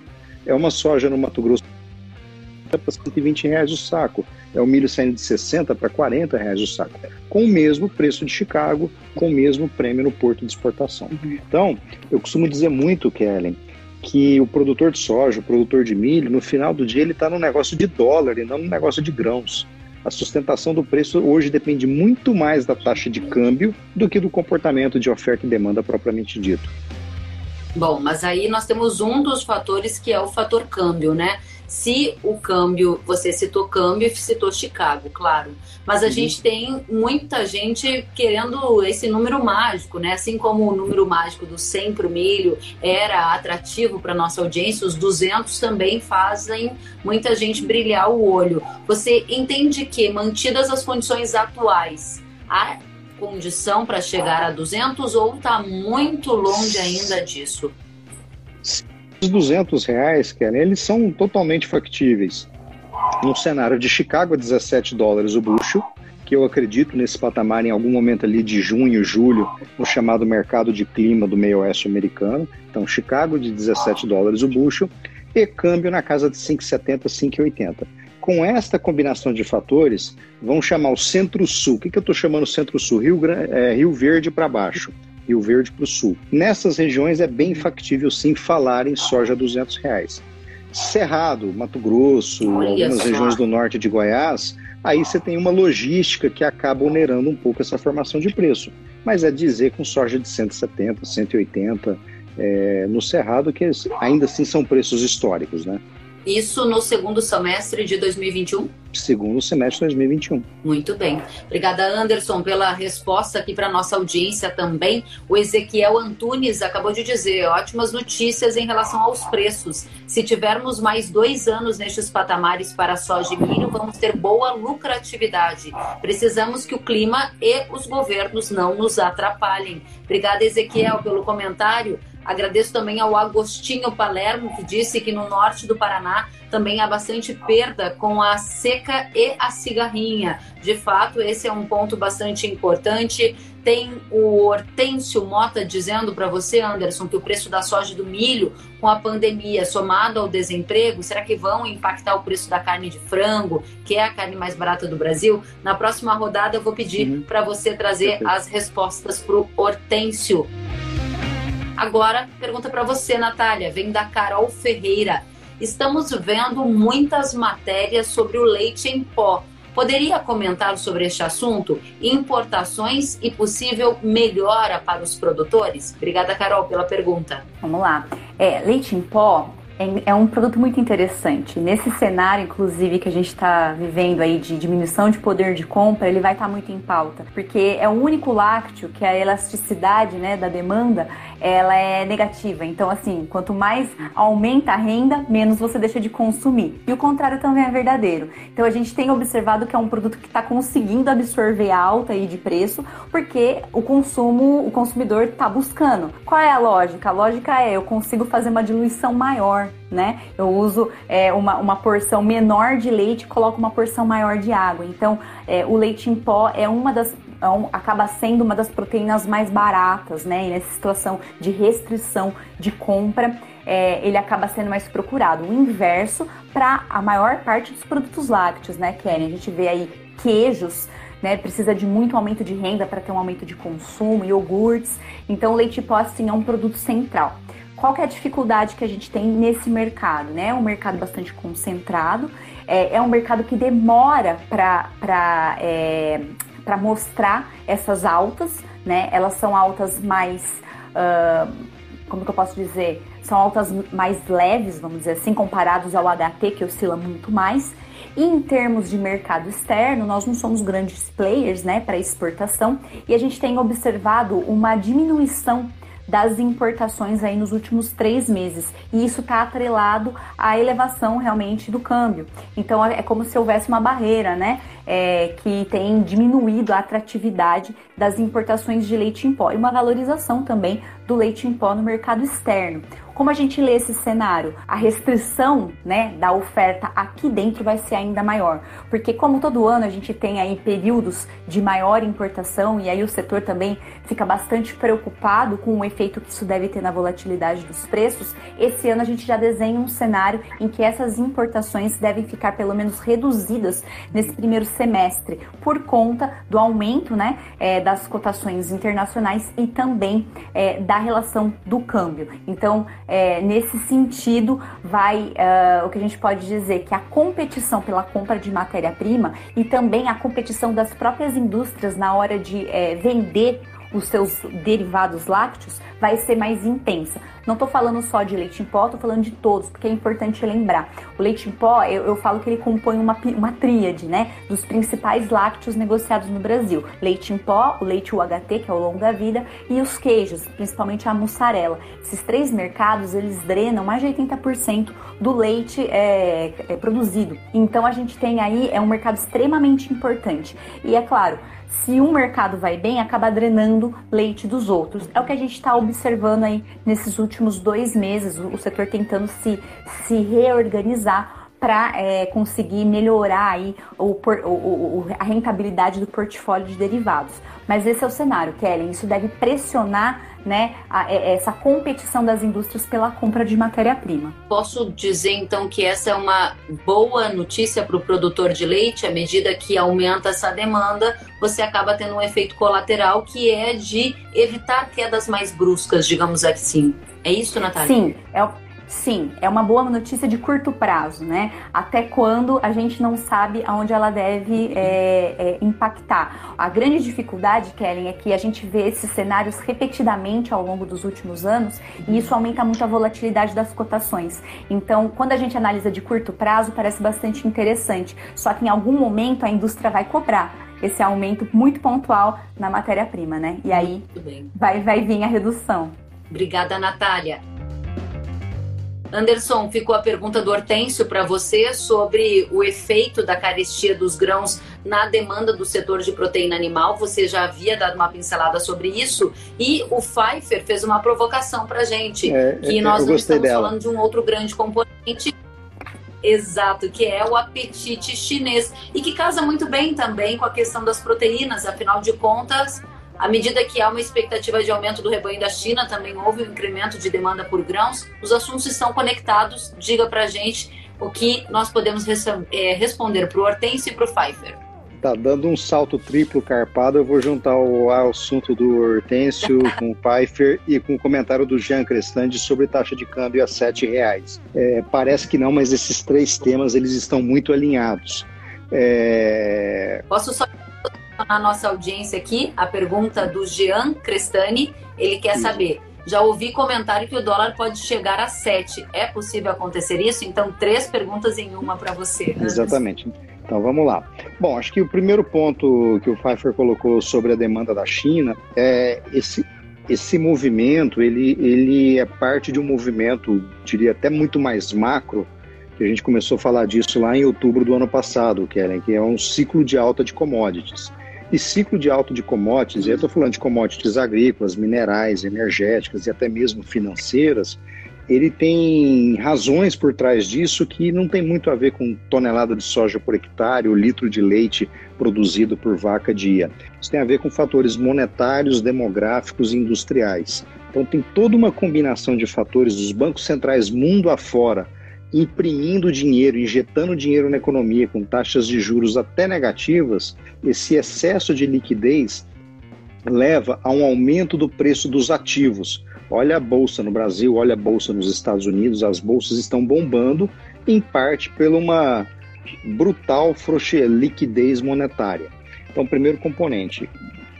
é uma soja no Mato Grosso para 120 reais o saco. É o milho saindo de 60 para 40 reais o saco. Com o mesmo preço de Chicago, com o mesmo prêmio no porto de exportação. Uhum. Então, eu costumo dizer muito, Kellen, que o produtor de soja, o produtor de milho, no final do dia ele está no negócio de dólar e não no negócio de grãos. A sustentação do preço hoje depende muito mais da taxa de câmbio do que do comportamento de oferta e demanda propriamente dito. Bom, mas aí nós temos um dos fatores que é o fator câmbio, né? Se o câmbio, você citou câmbio e citou Chicago, claro. Mas a uhum. gente tem muita gente querendo esse número mágico, né? Assim como o número mágico do 100 para o milho era atrativo para nossa audiência, os 200 também fazem muita gente brilhar o olho. Você entende que, mantidas as condições atuais, há condição para chegar a 200 ou está muito longe ainda disso? Os 200 reais, Karen, eles são totalmente factíveis. No cenário de Chicago, 17 dólares o bushel, que eu acredito nesse patamar em algum momento ali de junho, julho, no chamado mercado de clima do meio oeste americano. Então, Chicago de 17 dólares o bushel e câmbio na casa de 5,70, 5,80. Com esta combinação de fatores, vamos chamar o Centro-Sul. O que, que eu estou chamando Centro-Sul? Rio, é, Rio Verde para baixo. Rio Verde para o sul. Nessas regiões é bem factível sim falar em soja 200 reais. Cerrado, Mato Grosso, Olha algumas só. regiões do norte de Goiás, aí você tem uma logística que acaba onerando um pouco essa formação de preço. Mas é dizer com soja de 170, 180 é, no Cerrado, que ainda assim são preços históricos, né? Isso no segundo semestre de 2021? segundo semestre de 2021. Muito bem. Obrigada, Anderson, pela resposta aqui para nossa audiência também. O Ezequiel Antunes acabou de dizer ótimas notícias em relação aos preços. Se tivermos mais dois anos nestes patamares para soja e milho, vamos ter boa lucratividade. Precisamos que o clima e os governos não nos atrapalhem. Obrigada, Ezequiel, pelo comentário. Agradeço também ao Agostinho Palermo, que disse que no norte do Paraná também há bastante perda com a seca e a cigarrinha. De fato, esse é um ponto bastante importante. Tem o Hortêncio Mota dizendo para você, Anderson, que o preço da soja e do milho, com a pandemia somado ao desemprego, será que vão impactar o preço da carne de frango, que é a carne mais barata do Brasil? Na próxima rodada, eu vou pedir uhum. para você trazer as respostas para o Hortêncio. Agora, pergunta para você, Natália, vem da Carol Ferreira. Estamos vendo muitas matérias sobre o leite em pó. Poderia comentar sobre este assunto? Importações e possível melhora para os produtores? Obrigada, Carol, pela pergunta. Vamos lá. É, leite em pó é, é um produto muito interessante. Nesse cenário, inclusive, que a gente está vivendo aí de diminuição de poder de compra, ele vai estar tá muito em pauta, porque é o único lácteo que a elasticidade né, da demanda ela é negativa. Então, assim, quanto mais aumenta a renda, menos você deixa de consumir. E o contrário também é verdadeiro. Então, a gente tem observado que é um produto que está conseguindo absorver a alta aí de preço, porque o consumo, o consumidor está buscando. Qual é a lógica? A lógica é eu consigo fazer uma diluição maior né? Eu uso é, uma, uma porção menor de leite coloco uma porção maior de água. Então, é, o leite em pó é uma das um, acaba sendo uma das proteínas mais baratas, né? E nessa situação de restrição de compra, é, ele acaba sendo mais procurado. O inverso para a maior parte dos produtos lácteos, né, Kelly? A gente vê aí queijos né, precisa de muito aumento de renda para ter um aumento de consumo, iogurtes. Então, o leite pó, assim, é um produto central. Qual é a dificuldade que a gente tem nesse mercado? Né? É um mercado bastante concentrado, é, é um mercado que demora para mostrar essas altas, né? Elas são altas mais. Uh, como que eu posso dizer? São altas mais leves, vamos dizer assim, comparados ao HT, que oscila muito mais. E em termos de mercado externo, nós não somos grandes players né, para exportação e a gente tem observado uma diminuição das importações aí nos últimos três meses. E isso está atrelado à elevação realmente do câmbio. Então é como se houvesse uma barreira, né? É, que tem diminuído a atratividade das importações de leite em pó e uma valorização também do leite em pó no mercado externo. Como a gente lê esse cenário? A restrição né, da oferta aqui dentro vai ser ainda maior, porque como todo ano a gente tem aí períodos de maior importação e aí o setor também fica bastante preocupado com o efeito que isso deve ter na volatilidade dos preços, esse ano a gente já desenha um cenário em que essas importações devem ficar pelo menos reduzidas nesse primeiro semestre, por conta do aumento né, é, das cotações internacionais e também é, da relação do câmbio. Então, é, nesse sentido, vai uh, o que a gente pode dizer que a competição pela compra de matéria-prima e também a competição das próprias indústrias na hora de é, vender os seus derivados lácteos vai ser mais intensa. Não estou falando só de leite em pó, estou falando de todos, porque é importante lembrar. O leite em pó, eu, eu falo que ele compõe uma, uma tríade, né, dos principais lácteos negociados no Brasil. Leite em pó, o leite UHT, que é o longo da vida, e os queijos, principalmente a mussarela. Esses três mercados, eles drenam mais de 80% do leite é, é, produzido. Então a gente tem aí, é um mercado extremamente importante. E é claro, se um mercado vai bem, acaba drenando leite dos outros. É o que a gente está observando aí nesses últimos dois meses, o setor tentando se, se reorganizar para é, conseguir melhorar aí o, o, o, a rentabilidade do portfólio de derivados. Mas esse é o cenário, Kellen. Isso deve pressionar né, a, é, essa competição das indústrias pela compra de matéria-prima. Posso dizer então que essa é uma boa notícia para o produtor de leite, à medida que aumenta essa demanda, você acaba tendo um efeito colateral que é de evitar quedas mais bruscas, digamos assim. É isso, Natália? Sim, é Sim, é uma boa notícia de curto prazo, né? Até quando a gente não sabe aonde ela deve é, é, impactar. A grande dificuldade, Kellen, é que a gente vê esses cenários repetidamente ao longo dos últimos anos e isso aumenta muito a volatilidade das cotações. Então, quando a gente analisa de curto prazo, parece bastante interessante. Só que em algum momento a indústria vai cobrar esse aumento muito pontual na matéria-prima, né? E aí vai, vai vir a redução. Obrigada, Natália. Anderson, ficou a pergunta do Hortêncio para você sobre o efeito da carestia dos grãos na demanda do setor de proteína animal. Você já havia dado uma pincelada sobre isso e o Pfeiffer fez uma provocação para a gente, é, que é, nós não estamos dela. falando de um outro grande componente Exato, que é o apetite chinês e que casa muito bem também com a questão das proteínas, afinal de contas, à medida que há uma expectativa de aumento do rebanho da China, também houve um incremento de demanda por grãos. Os assuntos estão conectados. Diga para a gente o que nós podemos é, responder para o Hortense e para o Pfeiffer. Tá dando um salto triplo carpado. Eu vou juntar o assunto do Hortêncio com o Pfeiffer e com o comentário do Jean Crestandi sobre taxa de câmbio a sete reais. É, parece que não, mas esses três temas eles estão muito alinhados. É... Posso só na nossa audiência aqui a pergunta do Jean Crestani. Ele quer saber. Já ouvi comentário que o dólar pode chegar a 7. É possível acontecer isso? Então, três perguntas em uma para você. Exatamente. Então, vamos lá. Bom, acho que o primeiro ponto que o Pfeiffer colocou sobre a demanda da China é esse, esse movimento, ele, ele é parte de um movimento, diria até muito mais macro, que a gente começou a falar disso lá em outubro do ano passado, Kellen, que é um ciclo de alta de commodities. E ciclo de alto de commodities, e eu estou falando de commodities agrícolas, minerais, energéticas e até mesmo financeiras, ele tem razões por trás disso que não tem muito a ver com tonelada de soja por hectare ou litro de leite produzido por vaca dia. Isso tem a ver com fatores monetários, demográficos e industriais. Então tem toda uma combinação de fatores dos bancos centrais mundo afora imprimindo dinheiro, injetando dinheiro na economia com taxas de juros até negativas, esse excesso de liquidez leva a um aumento do preço dos ativos. Olha a bolsa no Brasil, olha a bolsa nos Estados Unidos, as bolsas estão bombando, em parte por uma brutal frouxe liquidez monetária. Então, primeiro componente,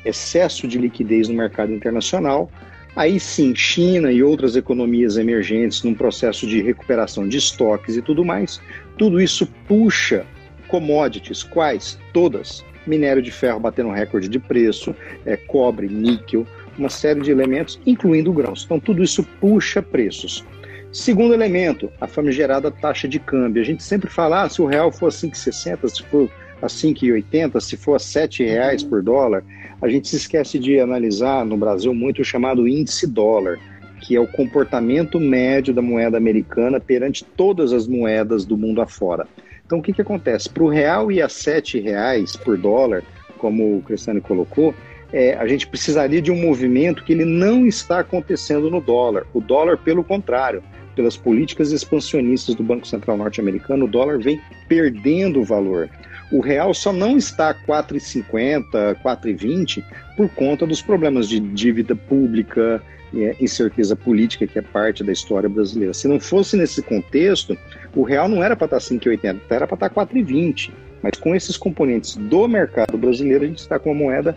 excesso de liquidez no mercado internacional, Aí sim, China e outras economias emergentes num processo de recuperação de estoques e tudo mais, tudo isso puxa commodities, quais? Todas. Minério de ferro batendo recorde de preço, é, cobre, níquel, uma série de elementos, incluindo grãos. Então, tudo isso puxa preços. Segundo elemento, a famigerada taxa de câmbio. A gente sempre fala, ah, se o real for 5,60, se for a 5,80, se for a 7 reais por dólar, a gente se esquece de analisar no Brasil muito o chamado índice dólar, que é o comportamento médio da moeda americana perante todas as moedas do mundo afora. Então, o que, que acontece? Para o real ir a 7 reais por dólar, como o Cristiano colocou, é, a gente precisaria de um movimento que ele não está acontecendo no dólar. O dólar, pelo contrário, pelas políticas expansionistas do Banco Central norte-americano, o dólar vem perdendo valor. O real só não está 4,50, 4,20 por conta dos problemas de dívida pública, é, incerteza política, que é parte da história brasileira. Se não fosse nesse contexto, o real não era para estar 5,80, era para estar 4,20. Mas com esses componentes do mercado brasileiro, a gente está com uma moeda.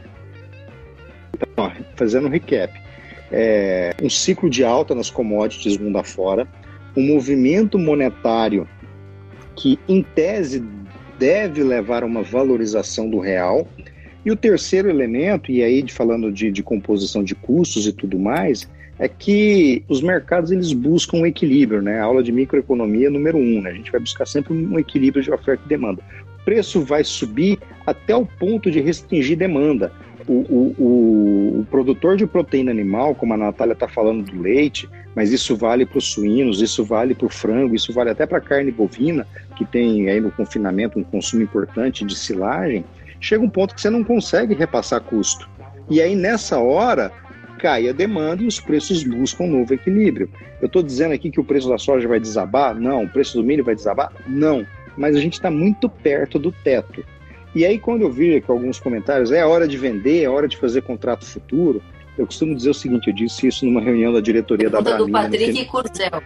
Então, ó, fazendo um recap: é, um ciclo de alta nas commodities mundo afora, um movimento monetário que, em tese, deve levar a uma valorização do real. E o terceiro elemento, e aí falando de, de composição de custos e tudo mais, é que os mercados eles buscam um equilíbrio, né? A aula de microeconomia número um, né? A gente vai buscar sempre um equilíbrio de oferta e demanda. O preço vai subir até o ponto de restringir demanda. O, o, o, o produtor de proteína animal, como a Natália está falando do leite, mas isso vale para os suínos, isso vale para o frango, isso vale até para a carne bovina, que tem aí no confinamento um consumo importante de silagem. Chega um ponto que você não consegue repassar custo. E aí, nessa hora, cai a demanda e os preços buscam um novo equilíbrio. Eu estou dizendo aqui que o preço da soja vai desabar? Não. O preço do milho vai desabar? Não. Mas a gente está muito perto do teto. E aí, quando eu vi que alguns comentários, é hora de vender, é hora de fazer contrato futuro, eu costumo dizer o seguinte, eu disse isso numa reunião da diretoria da Bramina. do Patrick Curzel.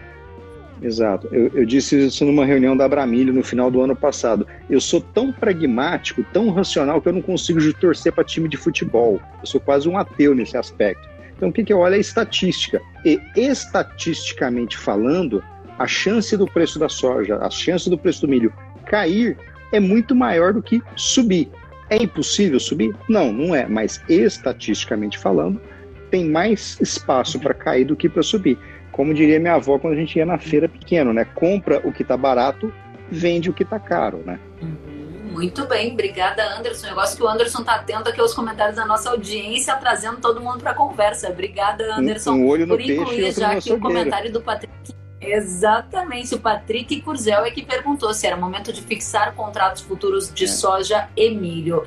Exato. Eu, eu, disse isso numa reunião da Abramilho no final do ano passado. Eu sou tão pragmático, tão racional, que eu não consigo torcer para time de futebol. Eu sou quase um ateu nesse aspecto. Então, o que, que eu olho é a estatística. E, estatisticamente falando, a chance do preço da soja, a chance do preço do milho cair é muito maior do que subir. É impossível subir? Não, não é. Mas estatisticamente falando, tem mais espaço para cair do que para subir. Como diria minha avó quando a gente ia na feira pequeno, né? Compra o que está barato, vende o que está caro, né? Uhum, muito bem, obrigada Anderson. Eu gosto que o Anderson está atento aqui aos comentários da nossa audiência, trazendo todo mundo para a conversa. Obrigada, Anderson, um, um olho no por incluir já aqui o comentário do Patrick. Exatamente, o Patrick Curzel é que perguntou se era momento de fixar contratos futuros de é. soja e milho.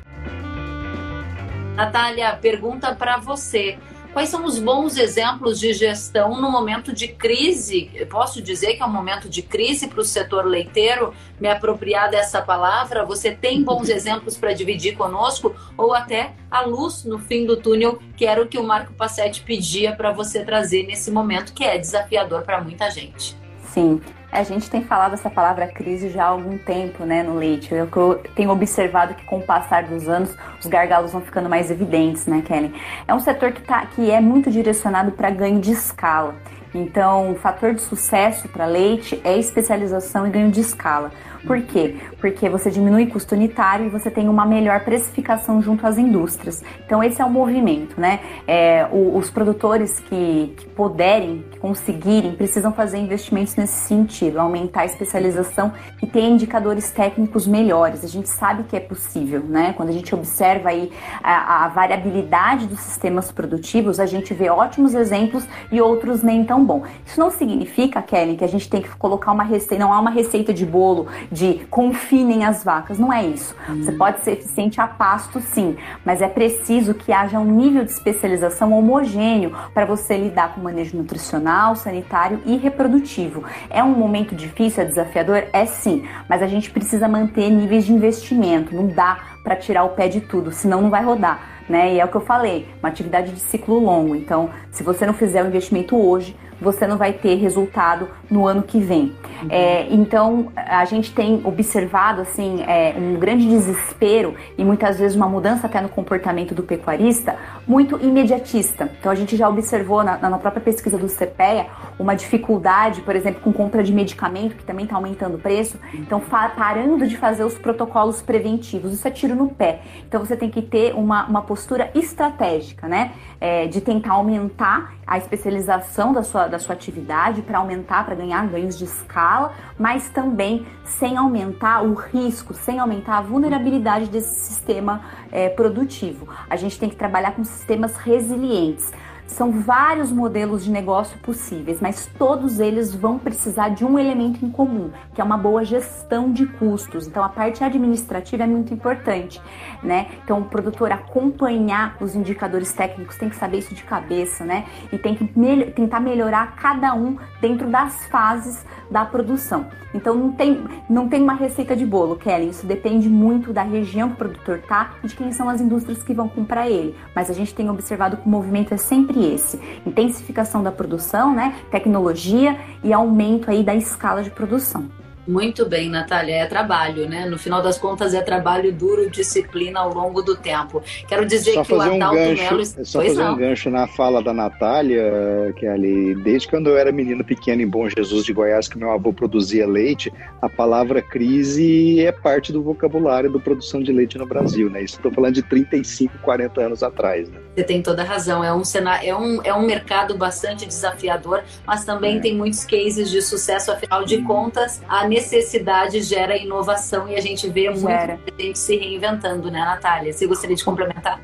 Natália, pergunta para você. Quais são os bons exemplos de gestão no momento de crise? Eu posso dizer que é um momento de crise para o setor leiteiro? Me apropriar dessa palavra? Você tem bons exemplos para dividir conosco? Ou até a luz no fim do túnel, que era o que o Marco Passetti pedia para você trazer nesse momento, que é desafiador para muita gente? Sim, a gente tem falado essa palavra crise já há algum tempo, né, no leite. Eu, eu tenho observado que com o passar dos anos os gargalos vão ficando mais evidentes, né, Kelly? É um setor que, tá, que é muito direcionado para ganho de escala. Então, o fator de sucesso para leite é especialização e ganho de escala. Por quê? Porque você diminui custo unitário e você tem uma melhor precificação junto às indústrias. Então esse é o movimento, né? É, o, os produtores que, que puderem, que conseguirem, precisam fazer investimentos nesse sentido, aumentar a especialização e ter indicadores técnicos melhores. A gente sabe que é possível, né? Quando a gente observa aí a, a variabilidade dos sistemas produtivos, a gente vê ótimos exemplos e outros nem tão bom. Isso não significa, Kelly, que a gente tem que colocar uma receita, não há uma receita de bolo de confinem as vacas. Não é isso. Hum. Você pode ser eficiente a pasto, sim, mas é preciso que haja um nível de especialização homogêneo para você lidar com manejo nutricional, sanitário e reprodutivo. É um momento difícil, é desafiador? É sim, mas a gente precisa manter níveis de investimento. Não dá para tirar o pé de tudo, senão não vai rodar. Né? E é o que eu falei, uma atividade de ciclo longo. Então, se você não fizer o investimento hoje, você não vai ter resultado no ano que vem. Uhum. É, então, a gente tem observado assim é, um grande desespero e muitas vezes uma mudança até no comportamento do pecuarista muito imediatista. Então, a gente já observou na, na própria pesquisa do CPEA uma dificuldade, por exemplo, com compra de medicamento, que também está aumentando o preço. Então, parando de fazer os protocolos preventivos. Isso é tiro no pé. Então, você tem que ter uma, uma postura estratégica, né? É, de tentar aumentar a especialização da sua, da sua atividade para aumentar, para ganhar ganhos de escala, mas também sem aumentar o risco, sem aumentar a vulnerabilidade desse sistema é, produtivo. A gente tem que trabalhar com sistemas resilientes. São vários modelos de negócio possíveis, mas todos eles vão precisar de um elemento em comum, que é uma boa gestão de custos. Então a parte administrativa é muito importante, né? Então o produtor acompanhar os indicadores técnicos tem que saber isso de cabeça, né? E tem que me tentar melhorar cada um dentro das fases da produção. Então não tem, não tem uma receita de bolo, Kelly. Isso depende muito da região que o produtor tá e de quem são as indústrias que vão comprar ele. Mas a gente tem observado que o movimento é sempre esse: intensificação da produção, né, tecnologia e aumento aí da escala de produção. Muito bem, Natália, é trabalho, né? No final das contas é trabalho duro, disciplina ao longo do tempo. Quero dizer só que o Adalto um gancho, Melo... É só pois fazer não. um gancho na fala da Natália, que é ali, desde quando eu era menino pequeno em Bom Jesus de Goiás, que meu avô produzia leite, a palavra crise é parte do vocabulário da produção de leite no Brasil, né? Isso estou falando de 35, 40 anos atrás, né? Você tem toda a razão. É um, cenário, é um, é um mercado bastante desafiador, mas também é. tem muitos cases de sucesso. Afinal de contas, a necessidade gera inovação e a gente vê muita gente se reinventando, né, Natália? Você gostaria de complementar?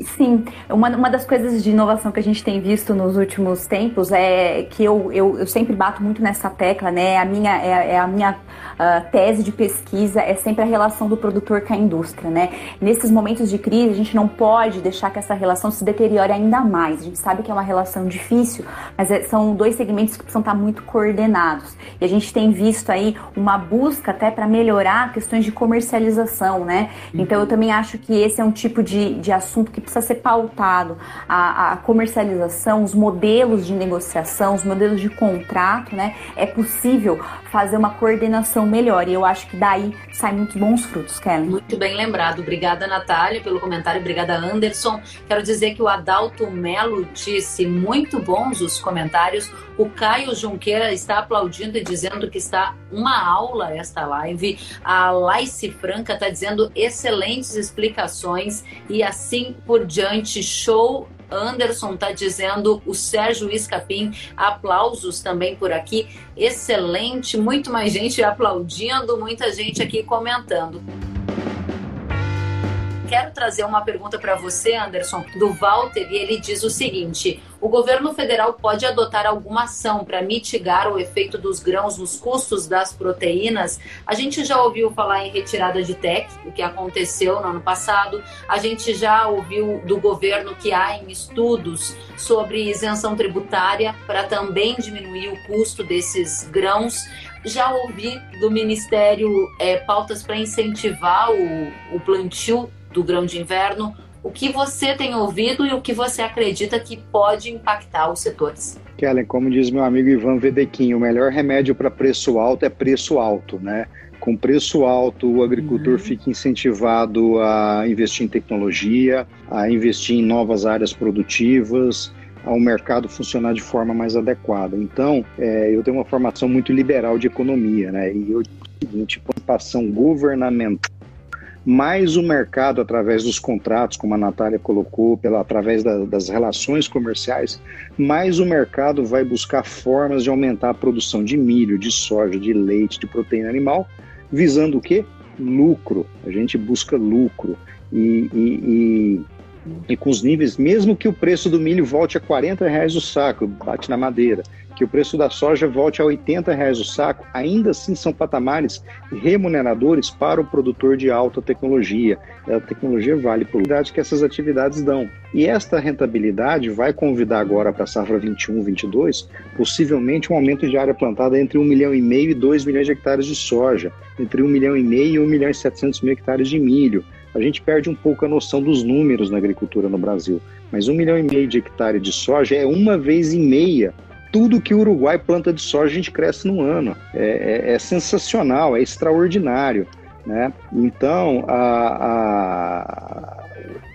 Sim, uma, uma das coisas de inovação que a gente tem visto nos últimos tempos é que eu, eu, eu sempre bato muito nessa tecla, né? A minha, é, é a minha uh, tese de pesquisa é sempre a relação do produtor com a indústria, né? Nesses momentos de crise, a gente não pode deixar que essa relação se deteriore ainda mais. A gente sabe que é uma relação difícil, mas é, são dois segmentos que precisam estar muito coordenados. E a gente tem visto aí uma busca até para melhorar questões de comercialização, né? Então eu também acho que esse é um tipo de, de assunto que precisa ser pautado. A, a, comercialização, os modelos de negociação, os modelos de contrato, né? É possível fazer uma coordenação melhor. E eu acho que daí saem muitos bons frutos, Kelly. Muito bem lembrado. Obrigada, Natália, pelo comentário. Obrigada, Anderson. Quero dizer que o Adalto Melo disse muito bons os comentários. O Caio Junqueira está aplaudindo e dizendo que está uma aula esta live. A Laice Franca está dizendo excelentes explicações e assim por diante. Show Anderson está dizendo, o Sérgio Escapim, aplausos também por aqui. Excelente, muito mais gente aplaudindo, muita gente aqui comentando quero trazer uma pergunta para você, Anderson, do Walter, e ele diz o seguinte: o governo federal pode adotar alguma ação para mitigar o efeito dos grãos nos custos das proteínas? A gente já ouviu falar em retirada de TEC, o que aconteceu no ano passado. A gente já ouviu do governo que há em estudos sobre isenção tributária para também diminuir o custo desses grãos. Já ouvi do Ministério é, pautas para incentivar o, o plantio do grão de inverno. O que você tem ouvido e o que você acredita que pode impactar os setores? Kellen, como diz meu amigo Ivan Vedequim, o melhor remédio para preço alto é preço alto, né? Com preço alto, o agricultor uhum. fica incentivado a investir em tecnologia, a investir em novas áreas produtivas, ao mercado funcionar de forma mais adequada. Então, é, eu tenho uma formação muito liberal de economia, né? E eu digo o seguinte, participação governamental mais o mercado, através dos contratos, como a Natália colocou, pela, através da, das relações comerciais, mais o mercado vai buscar formas de aumentar a produção de milho, de soja, de leite, de proteína animal, visando o quê? Lucro. A gente busca lucro. E, e, e, e com os níveis, mesmo que o preço do milho volte a 40 reais o saco, bate na madeira, que o preço da soja volte a 80 reais o saco, ainda assim são patamares remuneradores para o produtor de alta tecnologia. A tecnologia vale por idade que essas atividades dão. E esta rentabilidade vai convidar agora para a safra 21-22, possivelmente um aumento de área plantada entre 1 milhão e meio e 2 milhões de hectares de soja, entre 1 milhão e meio e 1 milhão e 700 mil hectares de milho. A gente perde um pouco a noção dos números na agricultura no Brasil, mas 1 milhão e meio de hectares de soja é uma vez e meia tudo que o Uruguai planta de soja a gente cresce no ano. É, é, é sensacional, é extraordinário. Né? Então, a, a,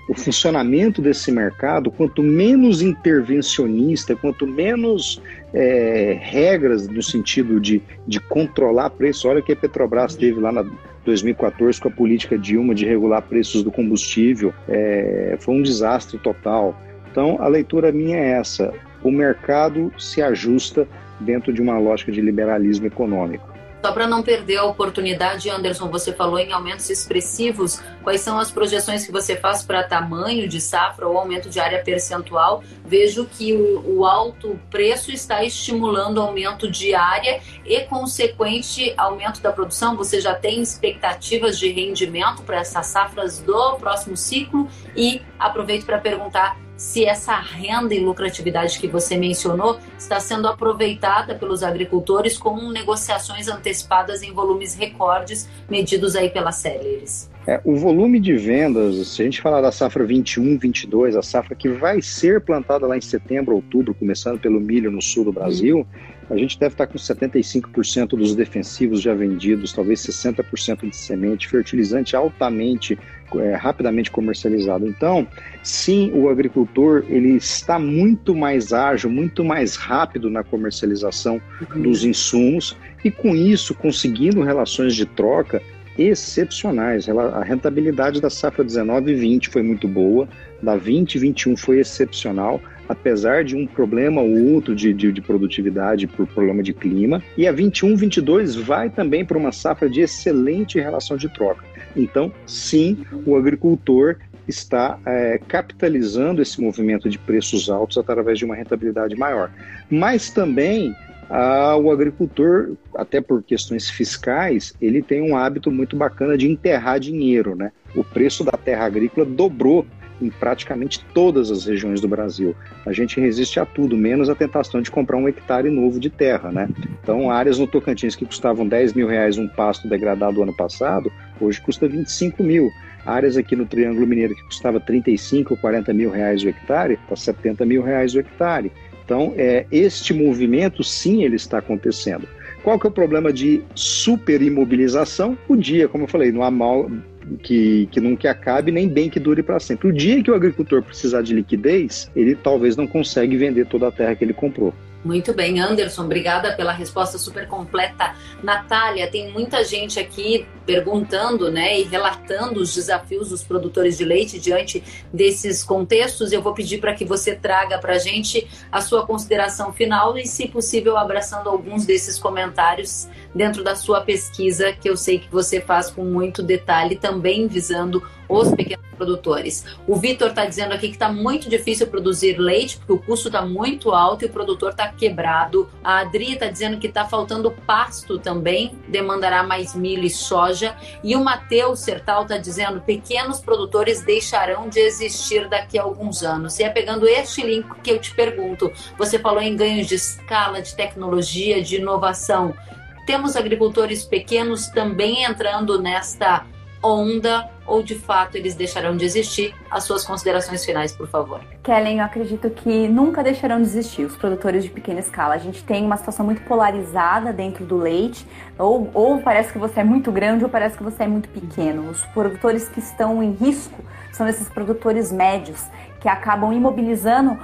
o funcionamento desse mercado, quanto menos intervencionista, quanto menos é, regras no sentido de, de controlar preço, olha que a Petrobras teve lá na 2014 com a política Dilma de regular preços do combustível, é, foi um desastre total. Então, a leitura minha é essa o mercado se ajusta dentro de uma lógica de liberalismo econômico. Só para não perder a oportunidade, Anderson, você falou em aumentos expressivos. Quais são as projeções que você faz para tamanho de safra ou aumento de área percentual? Vejo que o, o alto preço está estimulando aumento de área e consequente aumento da produção. Você já tem expectativas de rendimento para essas safras do próximo ciclo? E aproveito para perguntar se essa renda e lucratividade que você mencionou está sendo aproveitada pelos agricultores com negociações antecipadas em volumes recordes medidos aí pela Celeris. É, o volume de vendas, se a gente falar da safra 21, 22, a safra que vai ser plantada lá em setembro, outubro, começando pelo milho no sul do Brasil. A gente deve estar com 75% dos defensivos já vendidos, talvez 60% de semente, fertilizante altamente é, rapidamente comercializado. Então, sim, o agricultor ele está muito mais ágil, muito mais rápido na comercialização dos insumos e com isso conseguindo relações de troca excepcionais. A rentabilidade da safra 19 e 20 foi muito boa, da 20 e 21 foi excepcional, apesar de um problema ou outro de, de, de produtividade por problema de clima. E a 21 22 vai também para uma safra de excelente relação de troca. Então, sim, o agricultor está é, capitalizando esse movimento de preços altos através de uma rentabilidade maior. Mas também ah, o agricultor, até por questões fiscais, ele tem um hábito muito bacana de enterrar dinheiro, né? O preço da terra agrícola dobrou em praticamente todas as regiões do Brasil. A gente resiste a tudo, menos a tentação de comprar um hectare novo de terra, né? Então, áreas no Tocantins que custavam 10 mil reais um pasto degradado ano passado, hoje custa 25 mil. Áreas aqui no Triângulo Mineiro que custava 35 ou 40 mil reais o hectare, está 70 mil reais o hectare. Então, é, este movimento, sim, ele está acontecendo. Qual que é o problema de superimobilização? O dia, como eu falei, não há mal que, que nunca acabe, nem bem que dure para sempre. O dia que o agricultor precisar de liquidez, ele talvez não consegue vender toda a terra que ele comprou. Muito bem, Anderson, obrigada pela resposta super completa. Natália, tem muita gente aqui perguntando né, e relatando os desafios dos produtores de leite diante desses contextos. Eu vou pedir para que você traga para a gente a sua consideração final e, se possível, abraçando alguns desses comentários dentro da sua pesquisa, que eu sei que você faz com muito detalhe, também visando os pequenos produtores. O Vitor está dizendo aqui que está muito difícil produzir leite, porque o custo está muito alto e o produtor está quebrado. A Adri está dizendo que está faltando pasto também, demandará mais milho e soja. E o Matheus Sertal está dizendo pequenos produtores deixarão de existir daqui a alguns anos. E é pegando este link que eu te pergunto, você falou em ganhos de escala, de tecnologia, de inovação. Temos agricultores pequenos também entrando nesta onda ou de fato eles deixarão de existir? As suas considerações finais, por favor. Kellen, eu acredito que nunca deixarão de existir os produtores de pequena escala. A gente tem uma situação muito polarizada dentro do leite, ou, ou parece que você é muito grande ou parece que você é muito pequeno. Os produtores que estão em risco são esses produtores médios que acabam imobilizando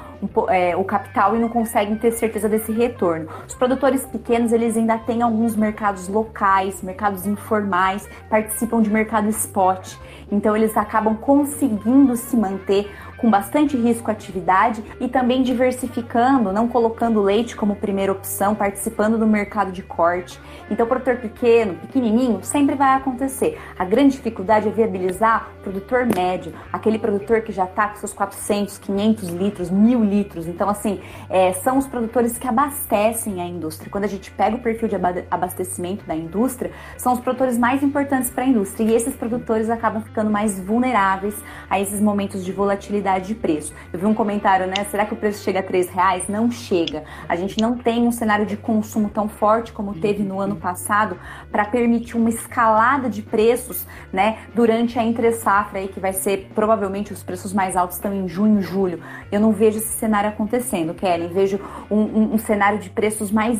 é, o capital e não conseguem ter certeza desse retorno. Os produtores pequenos, eles ainda têm alguns mercados locais, mercados informais, participam de mercado spot. Então eles acabam conseguindo se manter com bastante risco atividade e também diversificando, não colocando leite como primeira opção, participando do mercado de corte. Então, produtor pequeno, pequenininho, sempre vai acontecer. A grande dificuldade é viabilizar o produtor médio, aquele produtor que já está com seus 400, 500 litros, mil litros. Então, assim, é, são os produtores que abastecem a indústria. Quando a gente pega o perfil de abastecimento da indústria, são os produtores mais importantes para a indústria e esses produtores acabam ficando mais vulneráveis a esses momentos de volatilidade de preço. Eu vi um comentário, né? Será que o preço chega a três reais? Não chega. A gente não tem um cenário de consumo tão forte como teve no ano passado para permitir uma escalada de preços, né? Durante a entre safra aí que vai ser provavelmente os preços mais altos estão em junho, julho. Eu não vejo esse cenário acontecendo, Kelly. Vejo um, um, um cenário de preços mais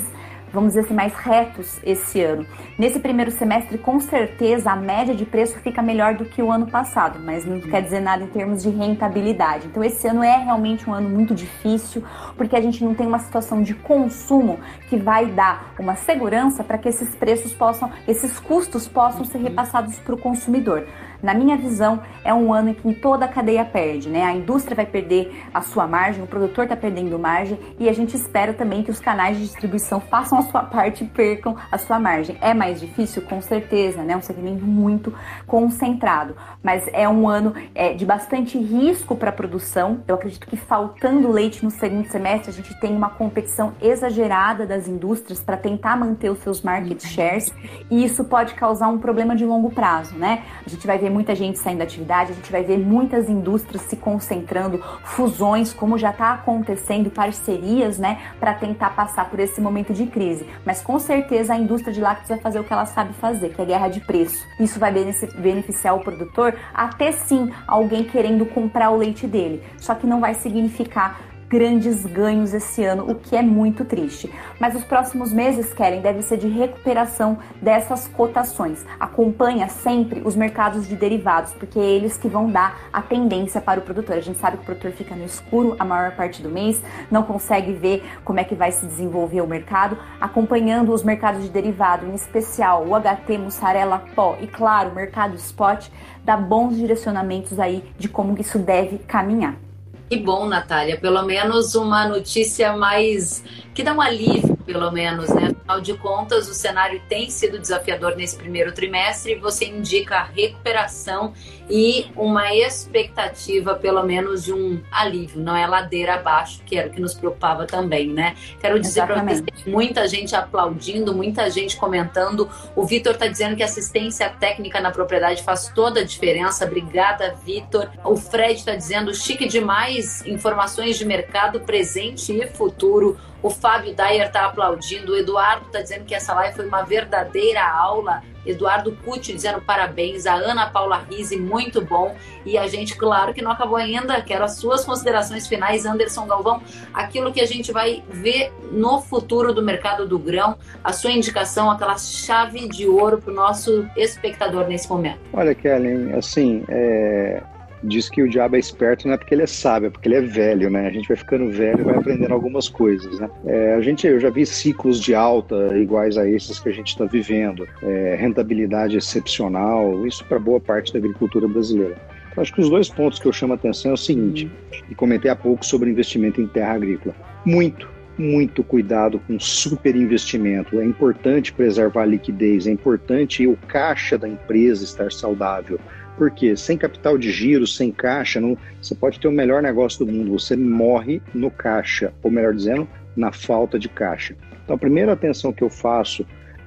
vamos dizer assim, mais retos esse ano. Nesse primeiro semestre, com certeza, a média de preço fica melhor do que o ano passado, mas não quer dizer nada em termos de rentabilidade. Então, esse ano é realmente um ano muito difícil, porque a gente não tem uma situação de consumo que vai dar uma segurança para que esses preços possam, esses custos possam ser repassados para o consumidor. Na minha visão, é um ano em que toda a cadeia perde, né? A indústria vai perder a sua margem, o produtor está perdendo margem e a gente espera também que os canais de distribuição façam a sua parte e percam a sua margem. É mais difícil, com certeza, né? Um segmento muito concentrado, mas é um ano é, de bastante risco para a produção. Eu acredito que faltando leite no segundo semestre, a gente tem uma competição exagerada das indústrias para tentar manter os seus market shares e isso pode causar um problema de longo prazo, né? A gente vai ver muita gente saindo da atividade, a gente vai ver muitas indústrias se concentrando, fusões, como já está acontecendo, parcerias, né, para tentar passar por esse momento de crise. Mas com certeza a indústria de lácteos vai fazer o que ela sabe fazer, que é guerra de preço. Isso vai beneficiar o produtor até sim alguém querendo comprar o leite dele. Só que não vai significar grandes ganhos esse ano, o que é muito triste. Mas os próximos meses, querem devem ser de recuperação dessas cotações. Acompanha sempre os mercados de derivados, porque é eles que vão dar a tendência para o produtor. A gente sabe que o produtor fica no escuro a maior parte do mês, não consegue ver como é que vai se desenvolver o mercado, acompanhando os mercados de derivado, em especial o HT, mussarela, pó e claro, o mercado spot, dá bons direcionamentos aí de como isso deve caminhar. Que bom, Natália. Pelo menos uma notícia mais que dá um alívio pelo menos, né? Afinal de contas, o cenário tem sido desafiador nesse primeiro trimestre e você indica recuperação e uma expectativa, pelo menos, de um alívio, não é ladeira abaixo, que era o que nos preocupava também, né? Quero dizer para vocês muita gente aplaudindo, muita gente comentando. O Vitor está dizendo que assistência técnica na propriedade faz toda a diferença. Obrigada, Vitor. O Fred está dizendo chique demais, informações de mercado presente e futuro. O Fábio Dyer está aplaudindo. O Eduardo está dizendo que essa live foi uma verdadeira aula. Eduardo Cucci dizendo parabéns. A Ana Paula Rise, muito bom. E a gente, claro que não acabou ainda. Quero as suas considerações finais, Anderson Galvão. Aquilo que a gente vai ver no futuro do mercado do grão. A sua indicação, aquela chave de ouro para o nosso espectador nesse momento. Olha, Kellen, assim, é diz que o diabo é esperto não é porque ele é sábio, é porque ele é velho, né? A gente vai ficando velho e vai aprendendo algumas coisas, né? É, a gente, eu já vi ciclos de alta iguais a esses que a gente está vivendo, é, rentabilidade excepcional, isso para boa parte da agricultura brasileira. Eu acho que os dois pontos que eu chamo a atenção é o seguinte, e comentei há pouco sobre investimento em terra agrícola. Muito, muito cuidado com superinvestimento. É importante preservar a liquidez, é importante o caixa da empresa estar saudável. Porque sem capital de giro, sem caixa, não, você pode ter o melhor negócio do mundo, você morre no caixa, ou melhor dizendo, na falta de caixa. Então, a primeira atenção que eu faço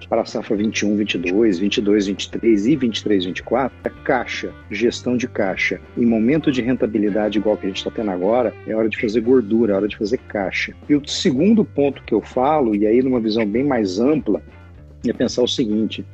para a safra 21, 22, 22, 23 e 23, 24 é caixa, gestão de caixa. Em momento de rentabilidade igual que a gente está tendo agora, é hora de fazer gordura, é hora de fazer caixa. E o segundo ponto que eu falo, e aí numa visão bem mais ampla, é pensar o seguinte: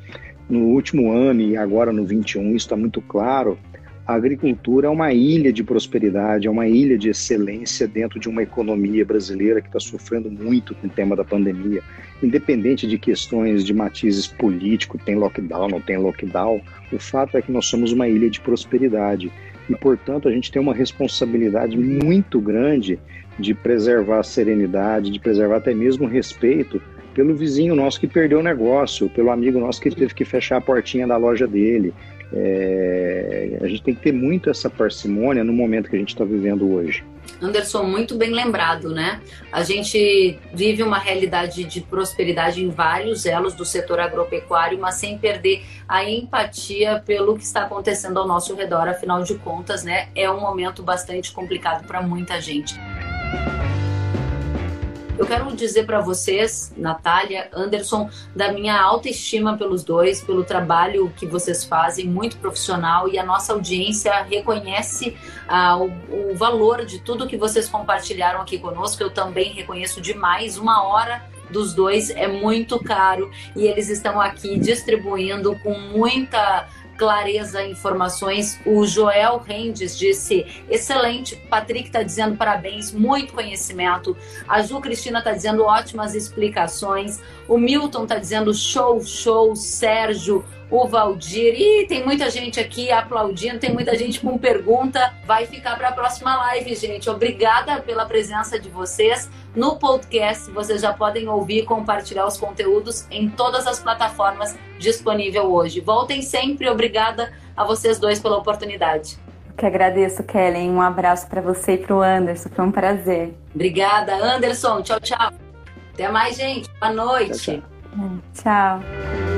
no último ano e agora no 21, isso está muito claro. A agricultura é uma ilha de prosperidade, é uma ilha de excelência dentro de uma economia brasileira que está sofrendo muito com o tema da pandemia. Independente de questões de matizes políticos, tem lockdown, não tem lockdown, o fato é que nós somos uma ilha de prosperidade e, portanto, a gente tem uma responsabilidade muito grande de preservar a serenidade, de preservar até mesmo o respeito pelo vizinho nosso que perdeu o negócio, pelo amigo nosso que teve que fechar a portinha da loja dele. É, a gente tem que ter muito essa parcimônia no momento que a gente está vivendo hoje. Anderson, muito bem lembrado, né? A gente vive uma realidade de prosperidade em vários elos do setor agropecuário, mas sem perder a empatia pelo que está acontecendo ao nosso redor. Afinal de contas, né? É um momento bastante complicado para muita gente. Eu quero dizer para vocês, Natália, Anderson, da minha autoestima pelos dois, pelo trabalho que vocês fazem, muito profissional, e a nossa audiência reconhece ah, o, o valor de tudo que vocês compartilharam aqui conosco. Eu também reconheço demais. Uma hora dos dois é muito caro e eles estão aqui distribuindo com muita clareza, informações. O Joel Rendes disse: excelente. Patrick está dizendo parabéns, muito conhecimento. A Ju Cristina está dizendo ótimas explicações. O Milton está dizendo show, show. Sérgio, o Valdir. E tem muita gente aqui aplaudindo, tem muita gente com pergunta. Vai ficar para a próxima live, gente. Obrigada pela presença de vocês. No podcast, vocês já podem ouvir e compartilhar os conteúdos em todas as plataformas disponível hoje. Voltem sempre. Obrigada a vocês dois pela oportunidade. Que agradeço, Kellen. Um abraço para você e para o Anderson. Foi um prazer. Obrigada, Anderson. Tchau, tchau. Até mais, gente. Boa noite. tchau. tchau.